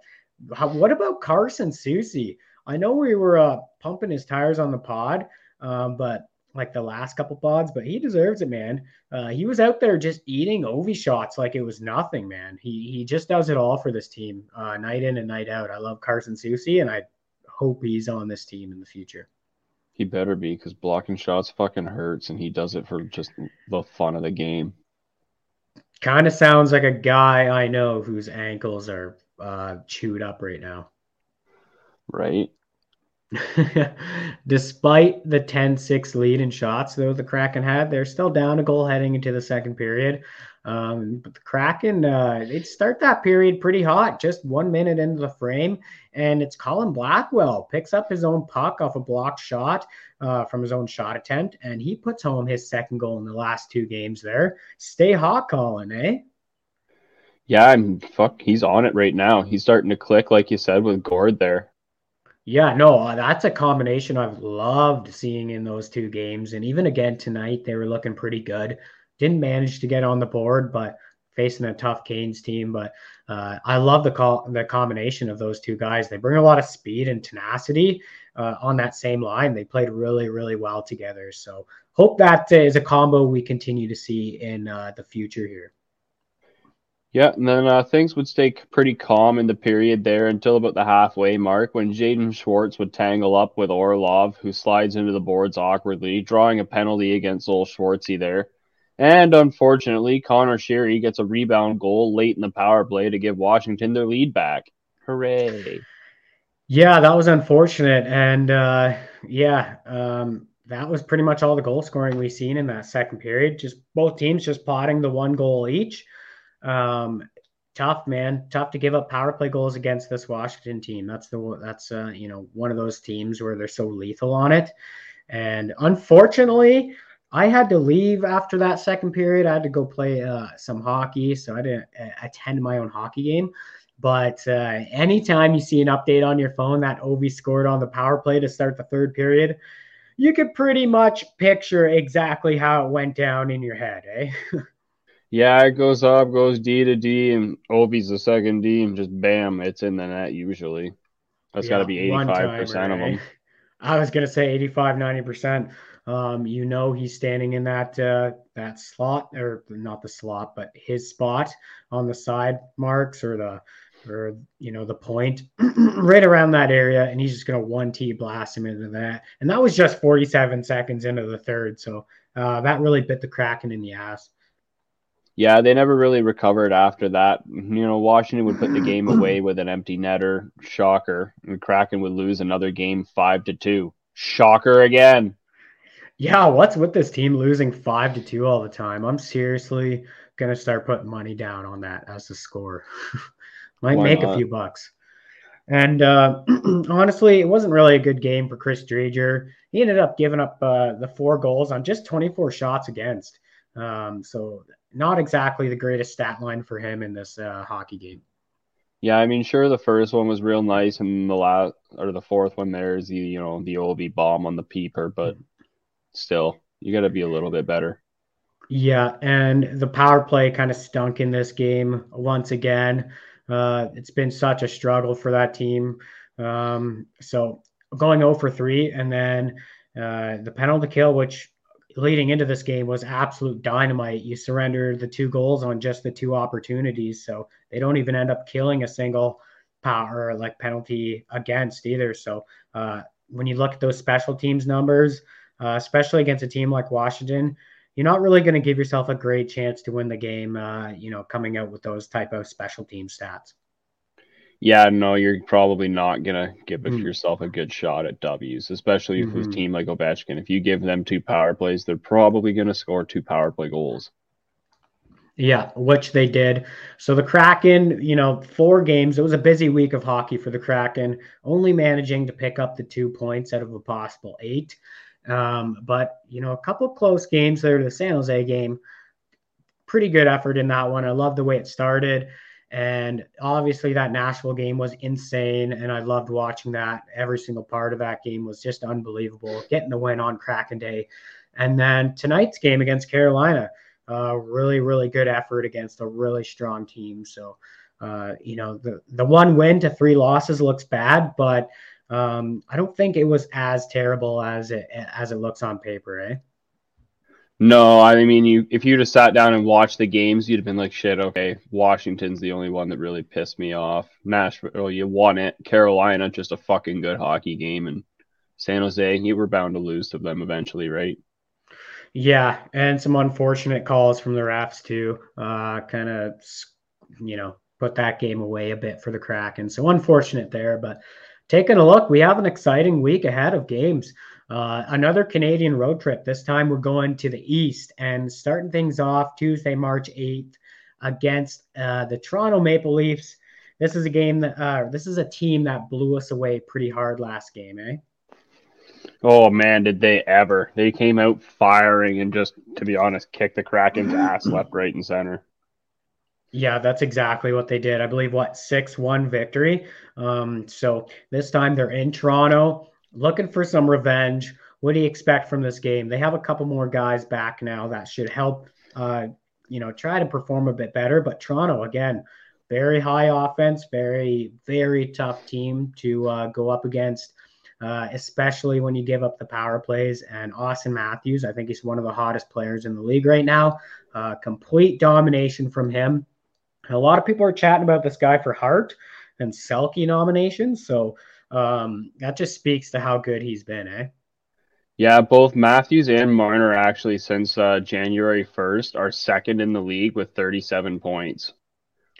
how, what about Carson Soucy? I know we were uh, pumping his tires on the pod, um, but like the last couple pods, but he deserves it, man. Uh, he was out there just eating Ovi shots like it was nothing, man. He he just does it all for this team, uh, night in and night out. I love Carson Soucy, and I hope he's on this team in the future. He better be because blocking shots fucking hurts, and he does it for just the fun of the game. Kind of sounds like a guy I know whose ankles are uh, chewed up right now. Right. Despite the 10 6 lead in shots, though, the Kraken had, they're still down a goal heading into the second period. Um, but the Kraken, uh, they'd start that period pretty hot, just one minute into the frame. And it's Colin Blackwell picks up his own puck off a blocked shot uh, from his own shot attempt, and he puts home his second goal in the last two games there. Stay hot, Colin, eh? Yeah, I'm fuck. He's on it right now. He's starting to click, like you said, with Gourde there. Yeah, no, uh, that's a combination I've loved seeing in those two games. And even again tonight, they were looking pretty good. Didn't manage to get on the board, but facing a tough Canes team. But uh, I love the call, the combination of those two guys. They bring a lot of speed and tenacity uh, on that same line. They played really, really well together. So hope that is a combo we continue to see in uh, the future here. Yeah, and then uh, things would stay pretty calm in the period there until about the halfway mark when Jaden Schwartz would tangle up with Orlov, who slides into the boards awkwardly, drawing a penalty against old Schwartzy there. And unfortunately, Connor Sheary gets a rebound goal late in the power play to give Washington their lead back. Hooray! Yeah, that was unfortunate, and uh, yeah, um, that was pretty much all the goal scoring we seen in that second period. Just both teams just plotting the one goal each. Um, tough, man. Tough to give up power play goals against this Washington team. That's the that's uh, you know one of those teams where they're so lethal on it. And unfortunately, I had to leave after that second period. I had to go play uh, some hockey, so I didn't uh, attend my own hockey game. But uh, anytime you see an update on your phone that Ovi scored on the power play to start the third period, you could pretty much picture exactly how it went down in your head, eh? Yeah, it goes up, goes D to D, and Ovi's the second D, and just bam, it's in the net usually. That's yeah, got to be 85% of them. I was going to say 85, 90%. Um, you know, he's standing in that uh, that slot, or not the slot, but his spot on the side marks or the or you know the point right around that area, and he's just going to one T blast him into that. And that was just 47 seconds into the third, so uh, that really bit the Kraken in the ass. Yeah, they never really recovered after that. You know, Washington would put the game away with an empty netter. Shocker. And Kraken would lose another game five to two. Shocker again. Yeah, what's with this team losing five to two all the time? I'm seriously gonna start putting money down on that as the score. Might Why make not? a few bucks. And uh, honestly, it wasn't really a good game for Chris Driedger. He ended up giving up uh, the four goals on just 24 shots against. Um, so not exactly the greatest stat line for him in this uh, hockey game. Yeah, I mean, sure, the first one was real nice, and the last or the fourth one there is the you know the Ovi bomb on the peeper, but still, you got to be a little bit better. Yeah, and the power play kind of stunk in this game once again. Uh, it's been such a struggle for that team. Um, so going 0 for 3, and then uh, the penalty kill, which leading into this game was absolute dynamite. You surrender the two goals on just the two opportunities, so they don't even end up killing a single power like penalty against either. So uh, when you look at those special teams numbers, uh, especially against a team like Washington, you're not really going to give yourself a great chance to win the game. Uh, you know, coming out with those type of special team stats. Yeah, no, you're probably not gonna give mm. yourself a good shot at W's, especially mm-hmm. with a team like Ovechkin. If you give them two power plays, they're probably gonna score two power play goals. Yeah, which they did. So the Kraken, you know, four games. It was a busy week of hockey for the Kraken, only managing to pick up the two points out of a possible eight. Um, but you know, a couple close games there. The San Jose game, pretty good effort in that one. I love the way it started. And obviously, that Nashville game was insane. And I loved watching that. Every single part of that game was just unbelievable. Getting the win on Kraken Day. And then tonight's game against Carolina, uh, really, really good effort against a really strong team. So, uh, you know, the, the one win to three losses looks bad, but um, I don't think it was as terrible as it as it looks on paper, eh? No, I mean, you if you just sat down and watched the games, you'd have been like, "Shit, okay, Washington's the only one that really pissed me off." Nashville, you won it. Carolina, just a fucking good hockey game, and San Jose, you were bound to lose to them eventually, right? Yeah, and some unfortunate calls from the refs too. Uh, kind of, you know, put that game away a bit for the Kraken. So unfortunate there, but taking a look, we have an exciting week ahead of games. Uh, another Canadian road trip. This time we're going to the East and starting things off Tuesday, March 8th against uh, the Toronto Maple Leafs. This is a game that, uh, this is a team that blew us away pretty hard last game, eh? Oh man, did they ever? They came out firing and just, to be honest, kicked the Kraken's ass left, right, and center. Yeah, that's exactly what they did. I believe what six one victory. Um, so this time they're in Toronto, looking for some revenge. What do you expect from this game? They have a couple more guys back now that should help. Uh, you know, try to perform a bit better. But Toronto again, very high offense, very very tough team to uh, go up against. Uh, especially when you give up the power plays. And Auston Matthews, I think he's one of the hottest players in the league right now. Uh, complete domination from him. A lot of people are chatting about this guy for Hart and Selke nominations. So um, that just speaks to how good he's been, eh? Yeah, both Matthews and Marner actually since uh, January 1st are second in the league with 37 points.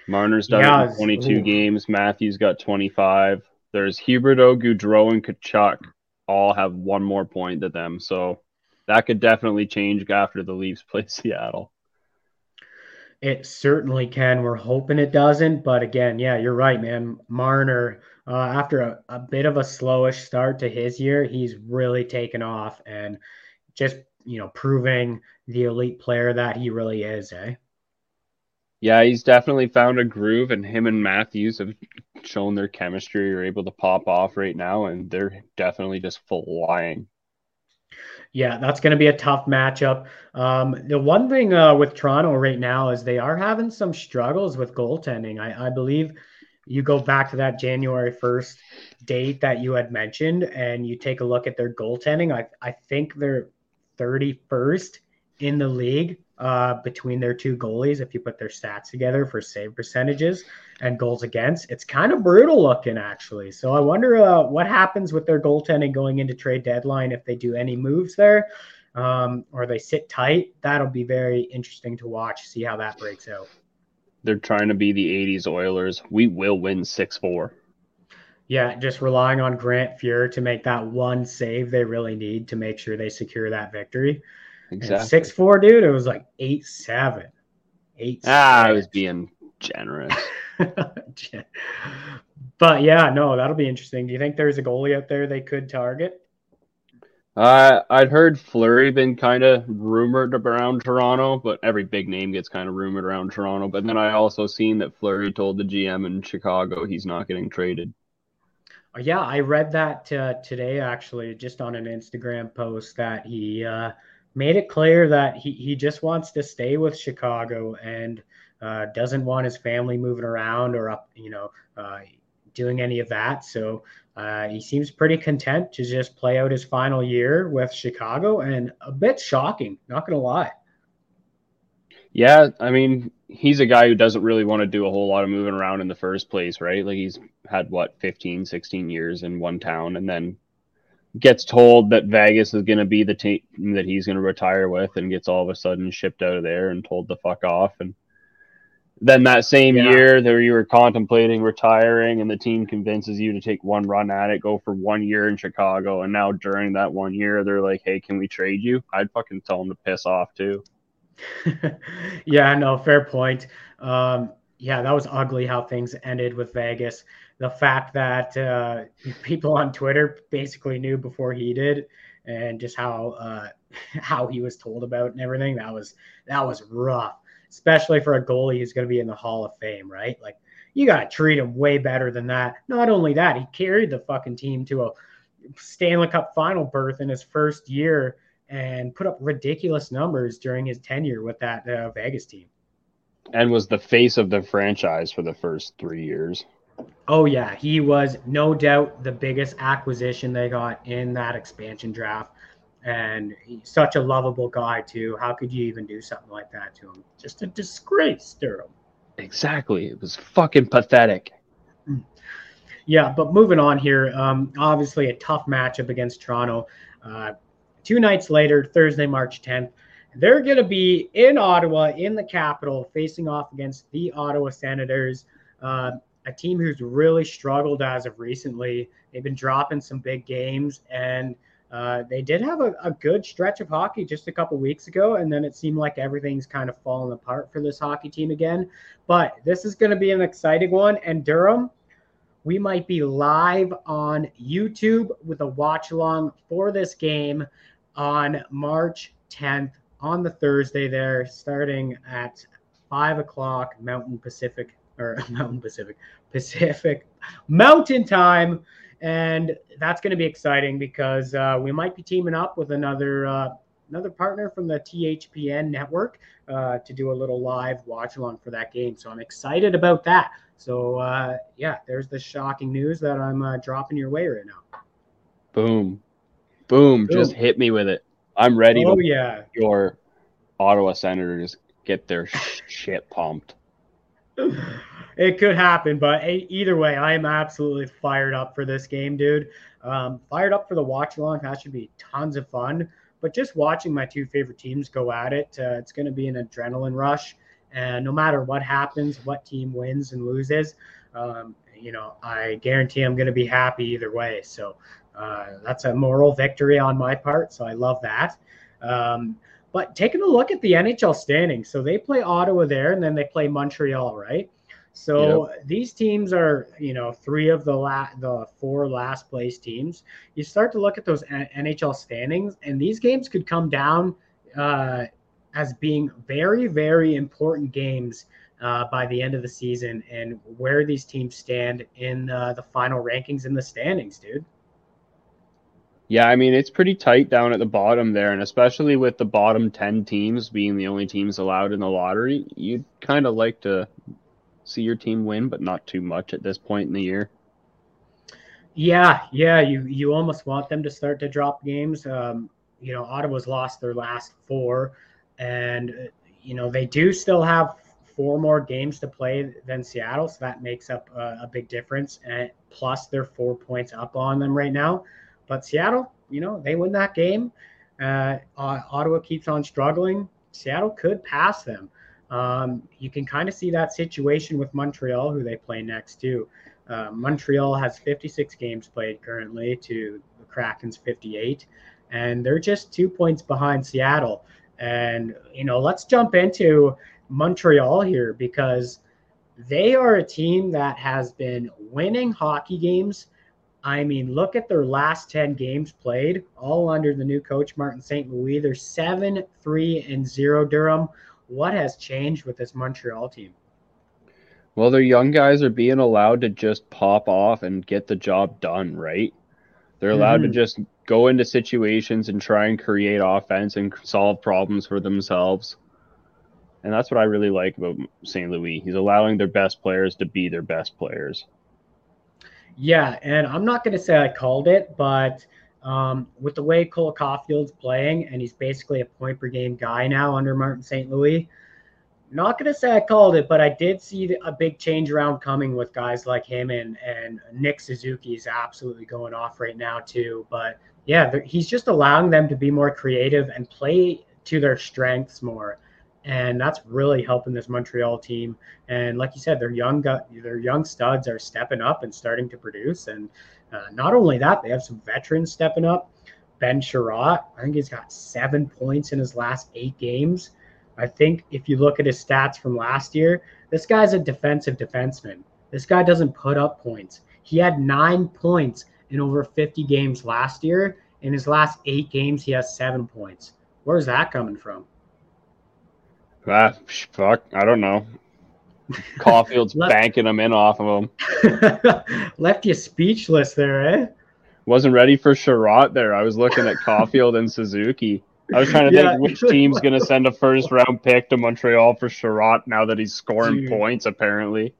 Marner's done yeah, it in 22 ooh. games. Matthews got 25. There's Huberdeau, Gaudreau, and Tkachuk all have one more point than them. So that could definitely change after the Leafs play Seattle. It certainly can. We're hoping it doesn't. But again, yeah, you're right, man. Marner, uh, after a, a bit of a slowish start to his year, he's really taken off and just, you know, proving the elite player that he really is, eh? Yeah, he's definitely found a groove, and him and Matthews have shown their chemistry are able to pop off right now, and they're definitely just flying. Yeah, that's going to be a tough matchup. Um, the one thing uh, with Toronto right now is they are having some struggles with goaltending. I, I believe you go back to that January 1st date that you had mentioned and you take a look at their goaltending. I, I think they're 31st in the league uh, between their two goalies if you put their stats together for save percentages and goals against. It's kind of brutal looking, actually. So I wonder uh, what happens with their goaltending going into trade deadline if they do any moves there um, or they sit tight. That'll be very interesting to watch, see how that breaks out. They're trying to be the 80s Oilers. We will win 6 4. Yeah, just relying on Grant Fuhr to make that one save they really need to make sure they secure that victory. Exactly. Six four, dude. It was like eight seven, eight. Ah, I was being generous. but yeah, no, that'll be interesting. Do you think there's a goalie out there they could target? Uh, I'd heard Fleury been kind of rumored around Toronto, but every big name gets kind of rumored around Toronto. But then I also seen that Fleury told the GM in Chicago he's not getting traded. Uh, yeah, I read that uh, today actually, just on an Instagram post that he uh, made it clear that he, he just wants to stay with Chicago and uh, doesn't want his family moving around or up, you know, uh, doing any of that. So uh, he seems pretty content to just play out his final year with Chicago and a bit shocking, not going to lie. Yeah, I mean, he's a guy who doesn't really want to do a whole lot of moving around in the first place, right? Like he's had what 15, 16 years in one town and then gets told that Vegas is going to be the team that he's going to retire with and gets all of a sudden shipped out of there and told to fuck off. And then that same yeah. year there you were contemplating retiring and the team convinces you to take one run at it, go for one year in Chicago. And now during that one year, they're like, Hey, can we trade you? I'd fucking tell them to piss off too. yeah, no, fair point. Um, yeah, that was ugly how things ended with Vegas. The fact that uh, people on Twitter basically knew before he did, and just how uh, how he was told about and everything. That was that was rough, especially for a goalie who's going to be in the Hall of Fame, right? Like you got to treat him way better than that. Not only that, he carried the fucking team to a Stanley Cup final berth in his first year and put up ridiculous numbers during his tenure with that uh, Vegas team. And was the face of the franchise for the first three years. Oh yeah, he was no doubt the biggest acquisition they got in that expansion draft, and such a lovable guy too. How could you even do something like that to him? Just a disgrace, Durham. Exactly, it was fucking pathetic. Yeah, but moving on here, um, obviously a tough matchup against Toronto. Uh, two nights later, Thursday, March 10th, they're going to be in Ottawa, in the capital, facing off against the Ottawa Senators. Uh, a team who's really struggled as of recently. They've been dropping some big games, and uh, they did have a, a, good stretch of hockey just a couple weeks ago, and then it seemed like everything's kind of fallen apart for this hockey team again. But this is going to be an exciting one, and Durham, we might be live on YouTube with a watch along for this game on March 10th on the Thursday there, starting at five o'clock Mountain Pacific or Mountain Pacific, Pacific Mountain Time. And that's going to be exciting because uh, we might be teaming up with another uh, another partner from the THPN network uh, to do a little live watch along for that game. So I'm excited about that. So uh, yeah, there's the shocking news that I'm uh, dropping your way right now. Boom, boom! Boom. Just hit me with it. I'm ready. Oh yeah, your Ottawa Senators get their shit pumped it could happen, but either way, I am absolutely fired up for this game, dude. Um, fired up for the watch along. That should be tons of fun. But just watching my two favorite teams go at it, uh, it's going to be an adrenaline rush. And no matter what happens, what team wins and loses, um, you know, I guarantee I'm going to be happy either way. So uh, that's a moral victory on my part. So I love that. Um, but taking a look at the NHL standings, so they play Ottawa there, and then they play Montreal, right? So yep. these teams are, you know, three of the la- the four last place teams. You start to look at those NHL standings, and these games could come down uh, as being very, very important games uh, by the end of the season, and where these teams stand in uh, the final rankings in the standings, dude. Yeah, I mean it's pretty tight down at the bottom there, and especially with the bottom ten teams being the only teams allowed in the lottery, you'd kind of like to see your team win, but not too much at this point in the year. Yeah, yeah, you you almost want them to start to drop games. Um, you know, Ottawa's lost their last four, and you know they do still have four more games to play than Seattle, so that makes up a, a big difference. And plus, they're four points up on them right now. But Seattle, you know, they win that game. Uh, Ottawa keeps on struggling. Seattle could pass them. Um, you can kind of see that situation with Montreal, who they play next to. Uh, Montreal has 56 games played currently to the Kraken's 58, and they're just two points behind Seattle. And, you know, let's jump into Montreal here because they are a team that has been winning hockey games I mean, look at their last 10 games played, all under the new coach, Martin St. Louis. They're 7 3 and 0 Durham. What has changed with this Montreal team? Well, their young guys are being allowed to just pop off and get the job done, right? They're allowed mm-hmm. to just go into situations and try and create offense and solve problems for themselves. And that's what I really like about St. Louis. He's allowing their best players to be their best players. Yeah, and I'm not going to say I called it, but um, with the way Cole Caufield's playing, and he's basically a point per game guy now under Martin St. Louis. Not going to say I called it, but I did see a big change around coming with guys like him and and Nick Suzuki is absolutely going off right now too. But yeah, he's just allowing them to be more creative and play to their strengths more and that's really helping this Montreal team. And like you said, their young their young studs are stepping up and starting to produce. And uh, not only that, they have some veterans stepping up. Ben Chiarot, I think he's got seven points in his last eight games. I think if you look at his stats from last year, this guy's a defensive defenseman. This guy doesn't put up points. He had nine points in over 50 games last year. In his last eight games, he has seven points. Where's that coming from? Ah, fuck, I don't know. Caufield's Left- banking them in off of him. Left you speechless there, eh? Wasn't ready for Chiarot there. I was looking at Caulfield and Suzuki. I was trying to Yeah. think which team's going to send a first round pick to Montreal for Chiarot now that he's scoring Dude. points, apparently.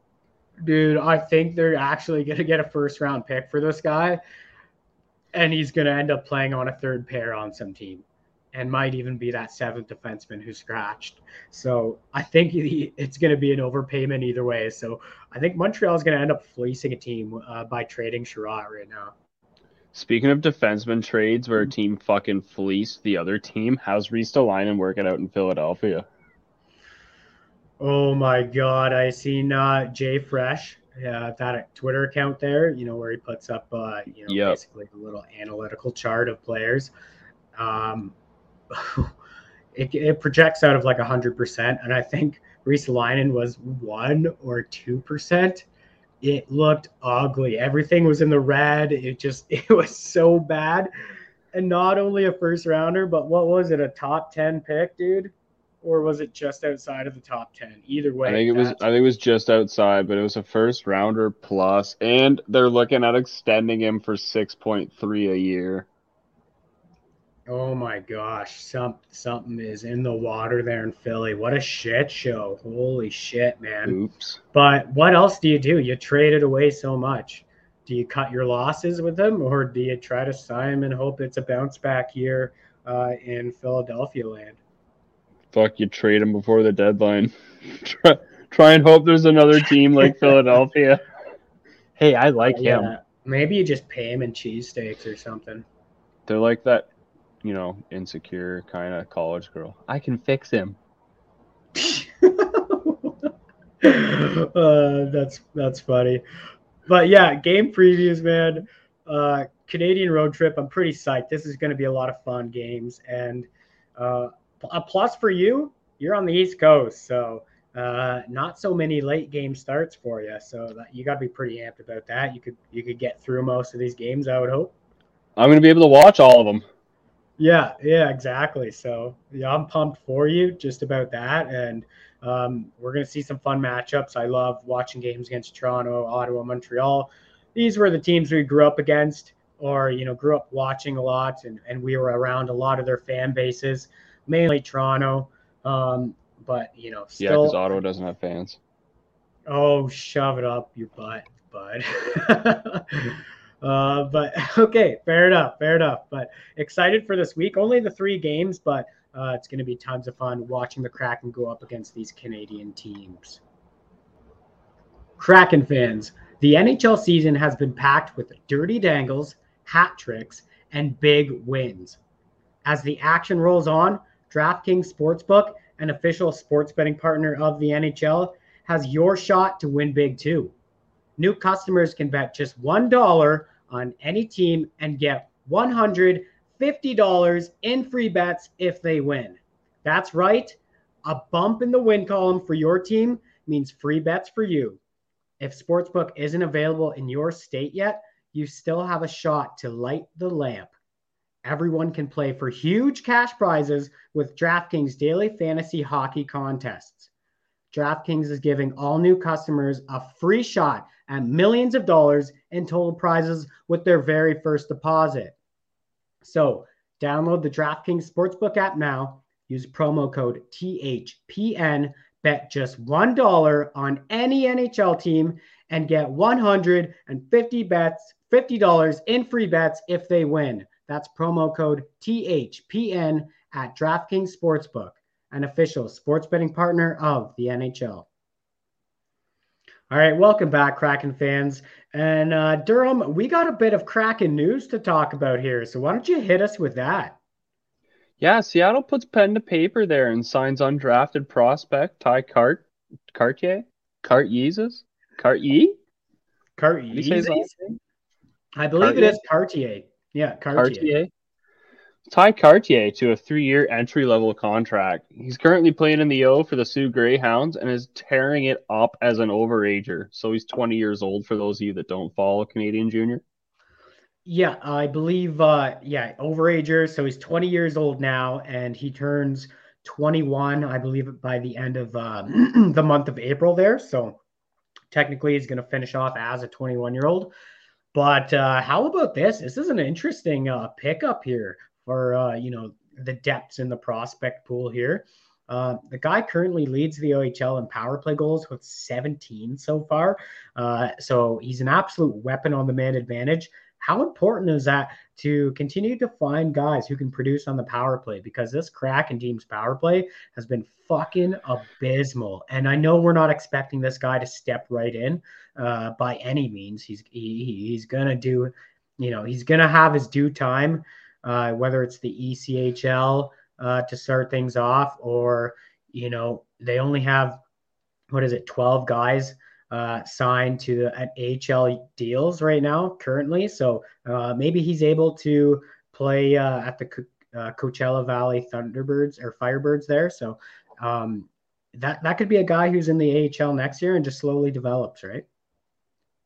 Dude, I think they're actually going to get a first round pick for this guy. And he's going to end up playing on a third pair on some team and might even be that seventh defenseman who scratched. So I think he, it's going to be an overpayment either way. So I think Montreal is going to end up fleecing a team uh, by trading Chiarot right now. Speaking of defenseman trades where a team fucking fleeced the other team, how's Ristolainen working out in Philadelphia? Oh my God. I seen uh, JFresh, uh, that Twitter account there, you know, where he puts up, uh, you know, Yep. basically a little analytical chart of players. Um, it, it projects out of like 100%. And I think Ristolainen was 1 or 2%. It looked ugly. Everything was in the red. It just, it was so bad. And not only a first rounder, but what was it, a top 10 pick, dude? Or was it just outside of the top 10? Either way. I think it was, I think it was just outside, but it was a first rounder plus, and they're looking at extending him for six point three a year. Oh my gosh, some something is in the water there in Philly. What a shit show. Holy shit, man. Oops. But what else do you do? You traded away so much. Do you cut your losses with them or do you try to sign him and hope it's a bounce back year uh, in Philadelphia land? Fuck, you trade him before the deadline. try, try and hope there's another team like Philadelphia. Hey, I like him. Yeah. Maybe you just pay him in cheesesteaks or something. They're like that, you know, insecure kind of college girl. I can fix him. uh, that's that's funny. But yeah, game previews, man. Uh, Canadian road trip. I'm pretty psyched. This is going to be a lot of fun games, and uh, a plus for you. You're on the East Coast, so uh, not so many late game starts for you. So that, you got to be pretty amped about that. You could you could get through most of these games. I would hope. I'm gonna be able to watch all of them. Yeah, yeah, exactly. So yeah, I'm pumped for you just about that, and um, we're gonna see some fun matchups. I love watching games against Toronto, Ottawa, Montreal. These were the teams we grew up against, or you know, grew up watching a lot, and and we were around a lot of their fan bases, mainly Toronto. Um, but you know, Yeah, still, because Ottawa doesn't have fans. Oh, shove it up your butt, bud. uh, but okay, fair enough, fair enough. But excited for this week. Only the three games, but uh, it's going to be tons of fun watching the Kraken go up against these Canadian teams. Kraken fans, the NHL season has been packed with dirty dangles, hat tricks, and big wins. As the action rolls on, DraftKings Sportsbook, an official sports betting partner of the NHL, has your shot to win big too. New customers can bet just $1 on any team and get $150 in free bets if they win. That's right. A bump in the win column for your team means free bets for you. If Sportsbook isn't available in your state yet, you still have a shot to light the lamp. Everyone can play for huge cash prizes with DraftKings daily fantasy hockey contests. DraftKings is giving all new customers a free shot at millions of dollars in total prizes with their very first deposit. So, download the DraftKings Sportsbook app now. Use promo code THPN. Bet just $1 on any NHL team and get 150 bets, $50 in free bets if they win. That's promo code THPN at DraftKings Sportsbook, an official sports betting partner of the NHL. All right, welcome back, Kraken fans. And uh, Durham, we got a bit of Kraken news to talk about here. So why don't you hit us with that? Yeah, Seattle puts pen to paper there and signs undrafted prospect Ty Cart Cartier Cartyesus Cartier. How do you say his Cartier? I believe Cartier? it is Cartier. Yeah, Cartier. Cartier. Tye Kartye to a three-year entry-level contract. He's currently playing in the O for the Soo Greyhounds and is tearing it up as an overager. So he's 20 years old. For those of you that don't follow Canadian Junior. Yeah, I believe. Uh, yeah, overager. So he's 20 years old now, and he turns 21, I believe, by the end of uh, the month of April. There, so technically he's going to finish off as a 21 year old. But uh, how about this? This is an interesting uh, pickup here for uh, you know the depths in the prospect pool here. Uh, the guy currently leads the OHL in power play goals with 17 so far. Uh, so he's an absolute weapon on the man advantage. How important is that to continue to find guys who can produce on the power play? Because this Kraken team's power play has been fucking abysmal. And I know we're not expecting this guy to step right in uh, by any means. He's he, he's gonna do, you know, he's gonna have his due time uh, whether it's the ECHL uh, to start things off, or you know they only have what is it, twelve guys uh, signed to the AHL deals right now currently. So uh, maybe he's able to play uh, at the uh, Coachella Valley Thunderbirds or Firebirds there. So um, that that could be a guy who's in the AHL next year and just slowly develops, right?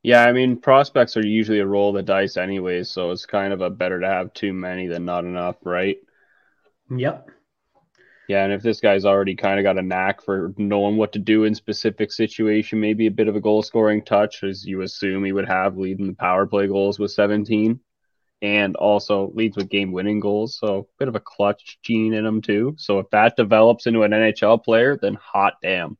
Yeah, I mean prospects are usually a roll of the dice anyways, so it's kind of a better to have too many than not enough, right? Yep. Yeah, and if this guy's already kind of got a knack for knowing what to do in specific situation, maybe a bit of a goal scoring touch, as you assume he would have leading the power play goals with 17, and also leads with game winning goals. So a bit of a clutch gene in him too. So if that develops into an NHL player, then hot damn.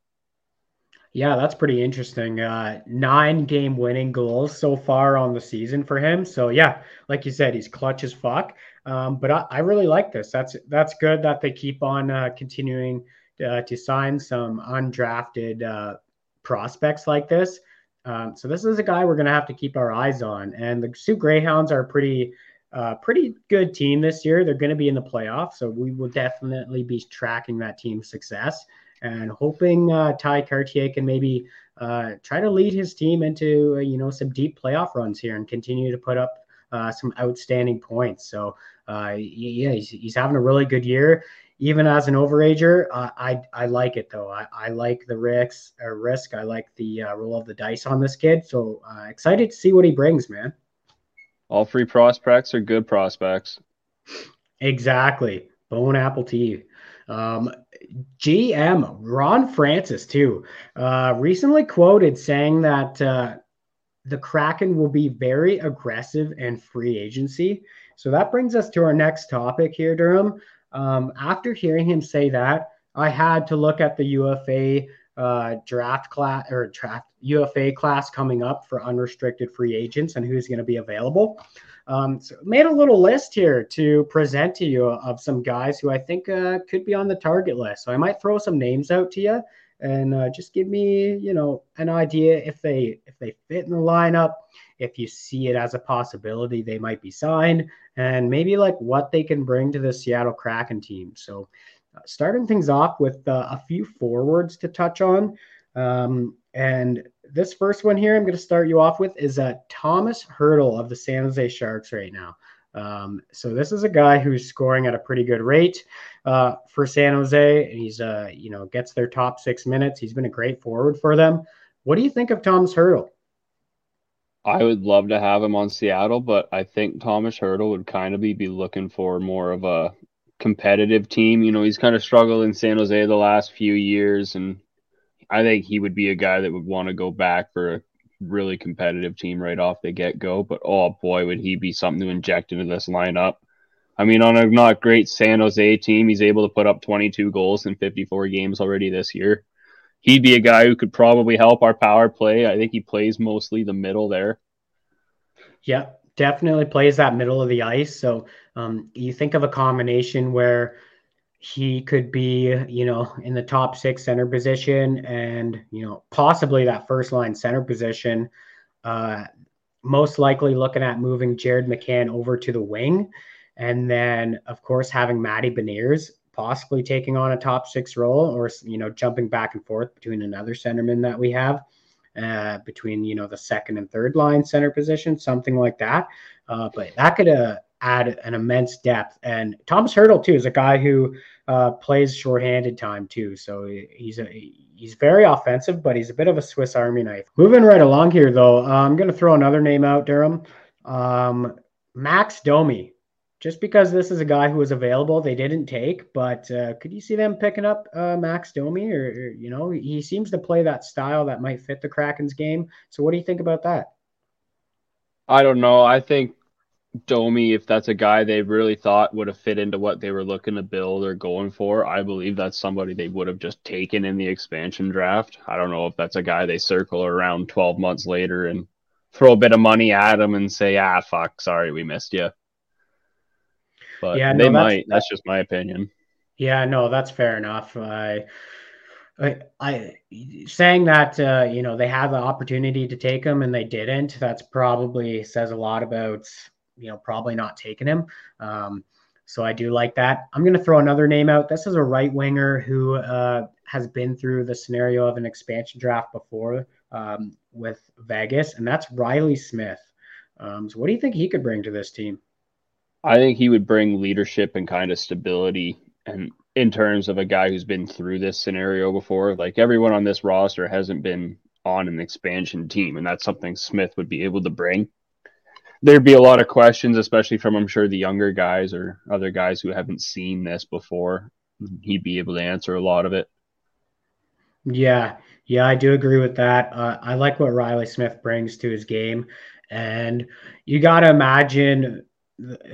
Yeah, that's pretty interesting. Uh, nine game winning goals so far on the season for him. So yeah, like you said, he's clutch as fuck. Um, but I, I, really like this. That's that's good that they keep on uh, continuing uh, to sign some undrafted uh, prospects like this. Um, so this is a guy we're to have to keep our eyes on. And the Soo Greyhounds are pretty uh, pretty good team this year. They're going to be in the playoffs, so we will definitely be tracking that team's success and hoping uh, Tye Kartye can maybe uh, try to lead his team into uh, you know some deep playoff runs here and continue to put up uh, some outstanding points. So uh, yeah, he's, he's having a really good year. Even as an overager, uh, I I like it though. I, I like the risk or risk. I like the roll of the dice on this kid. So excited to see what he brings, man. All three prospects are good prospects. Exactly. Bone apple tea. Um, GM Ron Francis too uh, recently quoted saying that uh, the Kraken will be very aggressive and free agency. So that brings us to our next topic here, Durham. Um, after hearing him say that, I had to look at the UFA uh, draft class or draft UFA class coming up for unrestricted free agents and who's going to be available. Um, so made a little list here to present to you of some guys who I think uh, could be on the target list. So I might throw some names out to you and uh, just give me, you know, an idea if they if they fit in the lineup, if you see it as a possibility they might be signed, and maybe like what they can bring to the Seattle Kraken team. So uh, starting things off with uh, a few forwards to touch on. Um, and this first one here, I'm going to start you off with is uh, Thomas Hertl of the San Jose Sharks right now. Um, so this is a guy who's scoring at a pretty good rate uh, for San Jose. He's uh, you know gets their top six minutes. He's been a great forward for them. What do you think of Thomas Hertl? I would love to have him on Seattle, but I think Thomas Hertl would kind of be, be looking for more of a competitive team. You know, he's kind of struggled in San Jose the last few years, and I think he would be a guy that would want to go back for a really competitive team right off the get go. But oh boy, would he be something to inject into this lineup. I mean, on a not great San Jose team, he's able to put up 22 goals in 54 games already this year. He'd be a guy who could probably help our power play. I think he plays mostly the middle there. Yeah, definitely plays that middle of the ice. So um, you think of a combination where he could be, you know, in the top six center position and, you know, possibly that first line center position. Uh, most likely looking at moving Jared McCann over to the wing. And then, of course, having Matty Beniers possibly taking on a top six role or, you know, jumping back and forth between another centerman that we have. Uh, between you know the second and third line center position, something like that. Uh, but that could uh, add an immense depth. And Thomas Hertl too is a guy who uh, plays shorthanded time too. So he's a he's very offensive, but he's a bit of a Swiss Army knife. Moving right along here though, uh, I'm going to throw another name out, Durham. Um, Max Domi. Just because this is a guy who was available, they didn't take. But uh, could you see them picking up uh, Max Domi? Or, or you know, he seems to play that style that might fit the Kraken's game. So what do you think about that? I don't know. I think Domi, if that's a guy they really thought would have fit into what they were looking to build or going for, I believe that's somebody they would have just taken in the expansion draft. I don't know if that's a guy they circle around 12 months later and throw a bit of money at him and say, ah, fuck, sorry, we missed you. But yeah, no, they that's, might. That's just my opinion. Yeah, no, that's fair enough. I, I, I saying that uh, you know they had the opportunity to take him and they didn't. That's probably says a lot about you know, probably not taking him. Um, so I do like that. I'm going to throw another name out. This is a right winger who uh, has been through the scenario of an expansion draft before um, with Vegas, and that's Reilly Smith. Um, so what do you think he could bring to this team? I think he would bring leadership and kind of stability and in terms of a guy who's been through this scenario before. Like everyone on this roster hasn't been on an expansion team, and that's something Smith would be able to bring there'd be a lot of questions, especially from I'm sure the younger guys or other guys who haven't seen this before. He'd be able to answer a lot of it. Yeah, yeah, I do agree with that. Uh, I like what Reilly Smith brings to his game, and you got to imagine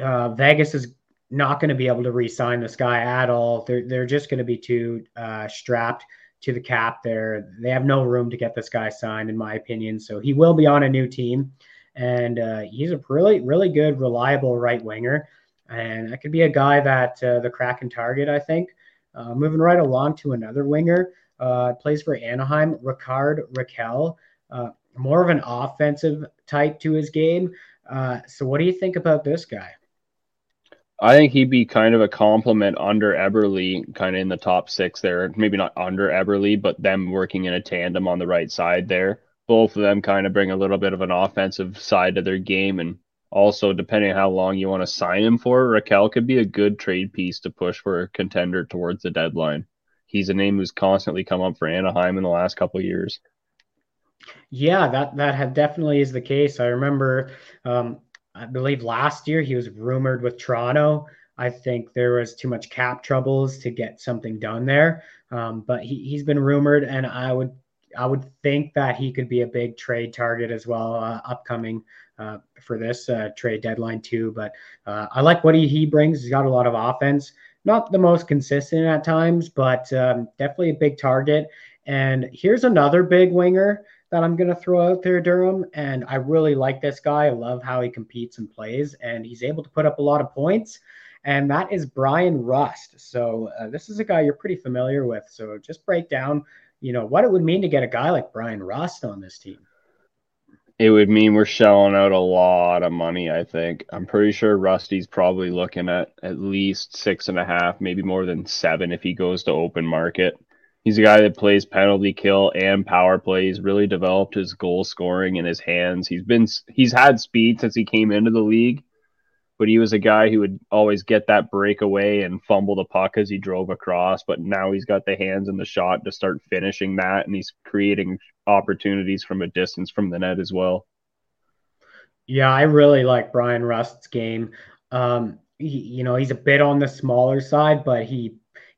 uh, Vegas is not going to be able to re-sign this guy at all. They're they're just going to be too uh, strapped to the cap. There, they have no room to get this guy signed, in my opinion. So he will be on a new team and uh, he's a really, really good, reliable right winger. And that could be a guy that uh, the Kraken target, I think. Uh, moving right along to another winger, uh, plays for Anaheim, Rickard Rakell. uh, more of an offensive type to his game. So, what do you think about this guy? I think he'd be kind of a compliment under Eberle, kind of in the top six there. Maybe not under Eberle, but them working in a tandem on the right side there both of them kind of bring a little bit of an offensive side to their game. And also, depending on how long you want to sign him for, Rakell could be a good trade piece to push for a contender towards the deadline. He's a name who's constantly come up for Anaheim in the last couple years. Yeah, that that definitely is the case. I remember, um, I believe last year he was rumored with Toronto. I think there was too much cap troubles to get something done there. Um, but he, he's been rumored, and I would I would think that he could be a big trade target as well, uh, upcoming uh, for this uh, trade deadline too. But uh, I like what he, he brings. He's got a lot of offense. Not the most consistent at times, but um, definitely a big target. And here's another big winger that I'm going to throw out there, Durham. And I really like this guy. I love how he competes and plays, and he's able to put up a lot of points. And that is Bryan Rust. So uh, this is a guy you're pretty familiar with. So just break down you know, what it would mean to get a guy like Bryan Rust on this team. It would mean we're shelling out a lot of money, I think. I'm pretty sure Rusty's probably looking at at least six and a half, maybe more than seven if he goes to open market. He's a guy that plays penalty kill and power play. He's really developed his goal scoring in his hands. He's been he's had speed since he came into the league but he was a guy who would always get that breakaway and fumble the puck as he drove across. But now he's got the hands and the shot to start finishing that, and he's creating opportunities from a distance from the net as well. Yeah, I really like Bryan Rust's game. Um, he, you know, he's a bit on the smaller side, but he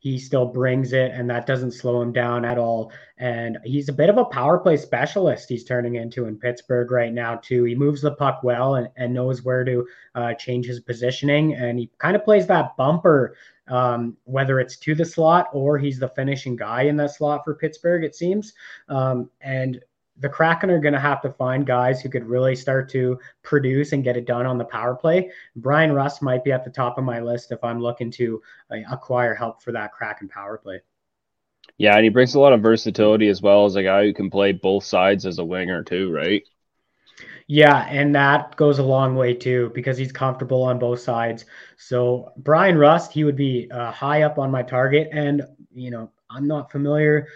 he still brings it, and that doesn't slow him down at all. And he's a bit of a power play specialist. He's turning into in Pittsburgh right now too. He moves the puck well and, and knows where to uh, change his positioning, and he kind of plays that bumper, um, whether it's to the slot or he's the finishing guy in that slot for Pittsburgh. It seems, um, and the Kraken are going to have to find guys who could really start to produce and get it done on the power play. Bryan Rust might be at the top of my list if I'm looking to uh, acquire help for that Kraken power play. Yeah, and he brings a lot of versatility as well as a guy who can play both sides as a winger too, right? Yeah, and that goes a long way too because he's comfortable on both sides. So Bryan Rust, he would be uh, high up on my target, and you know I'm not familiar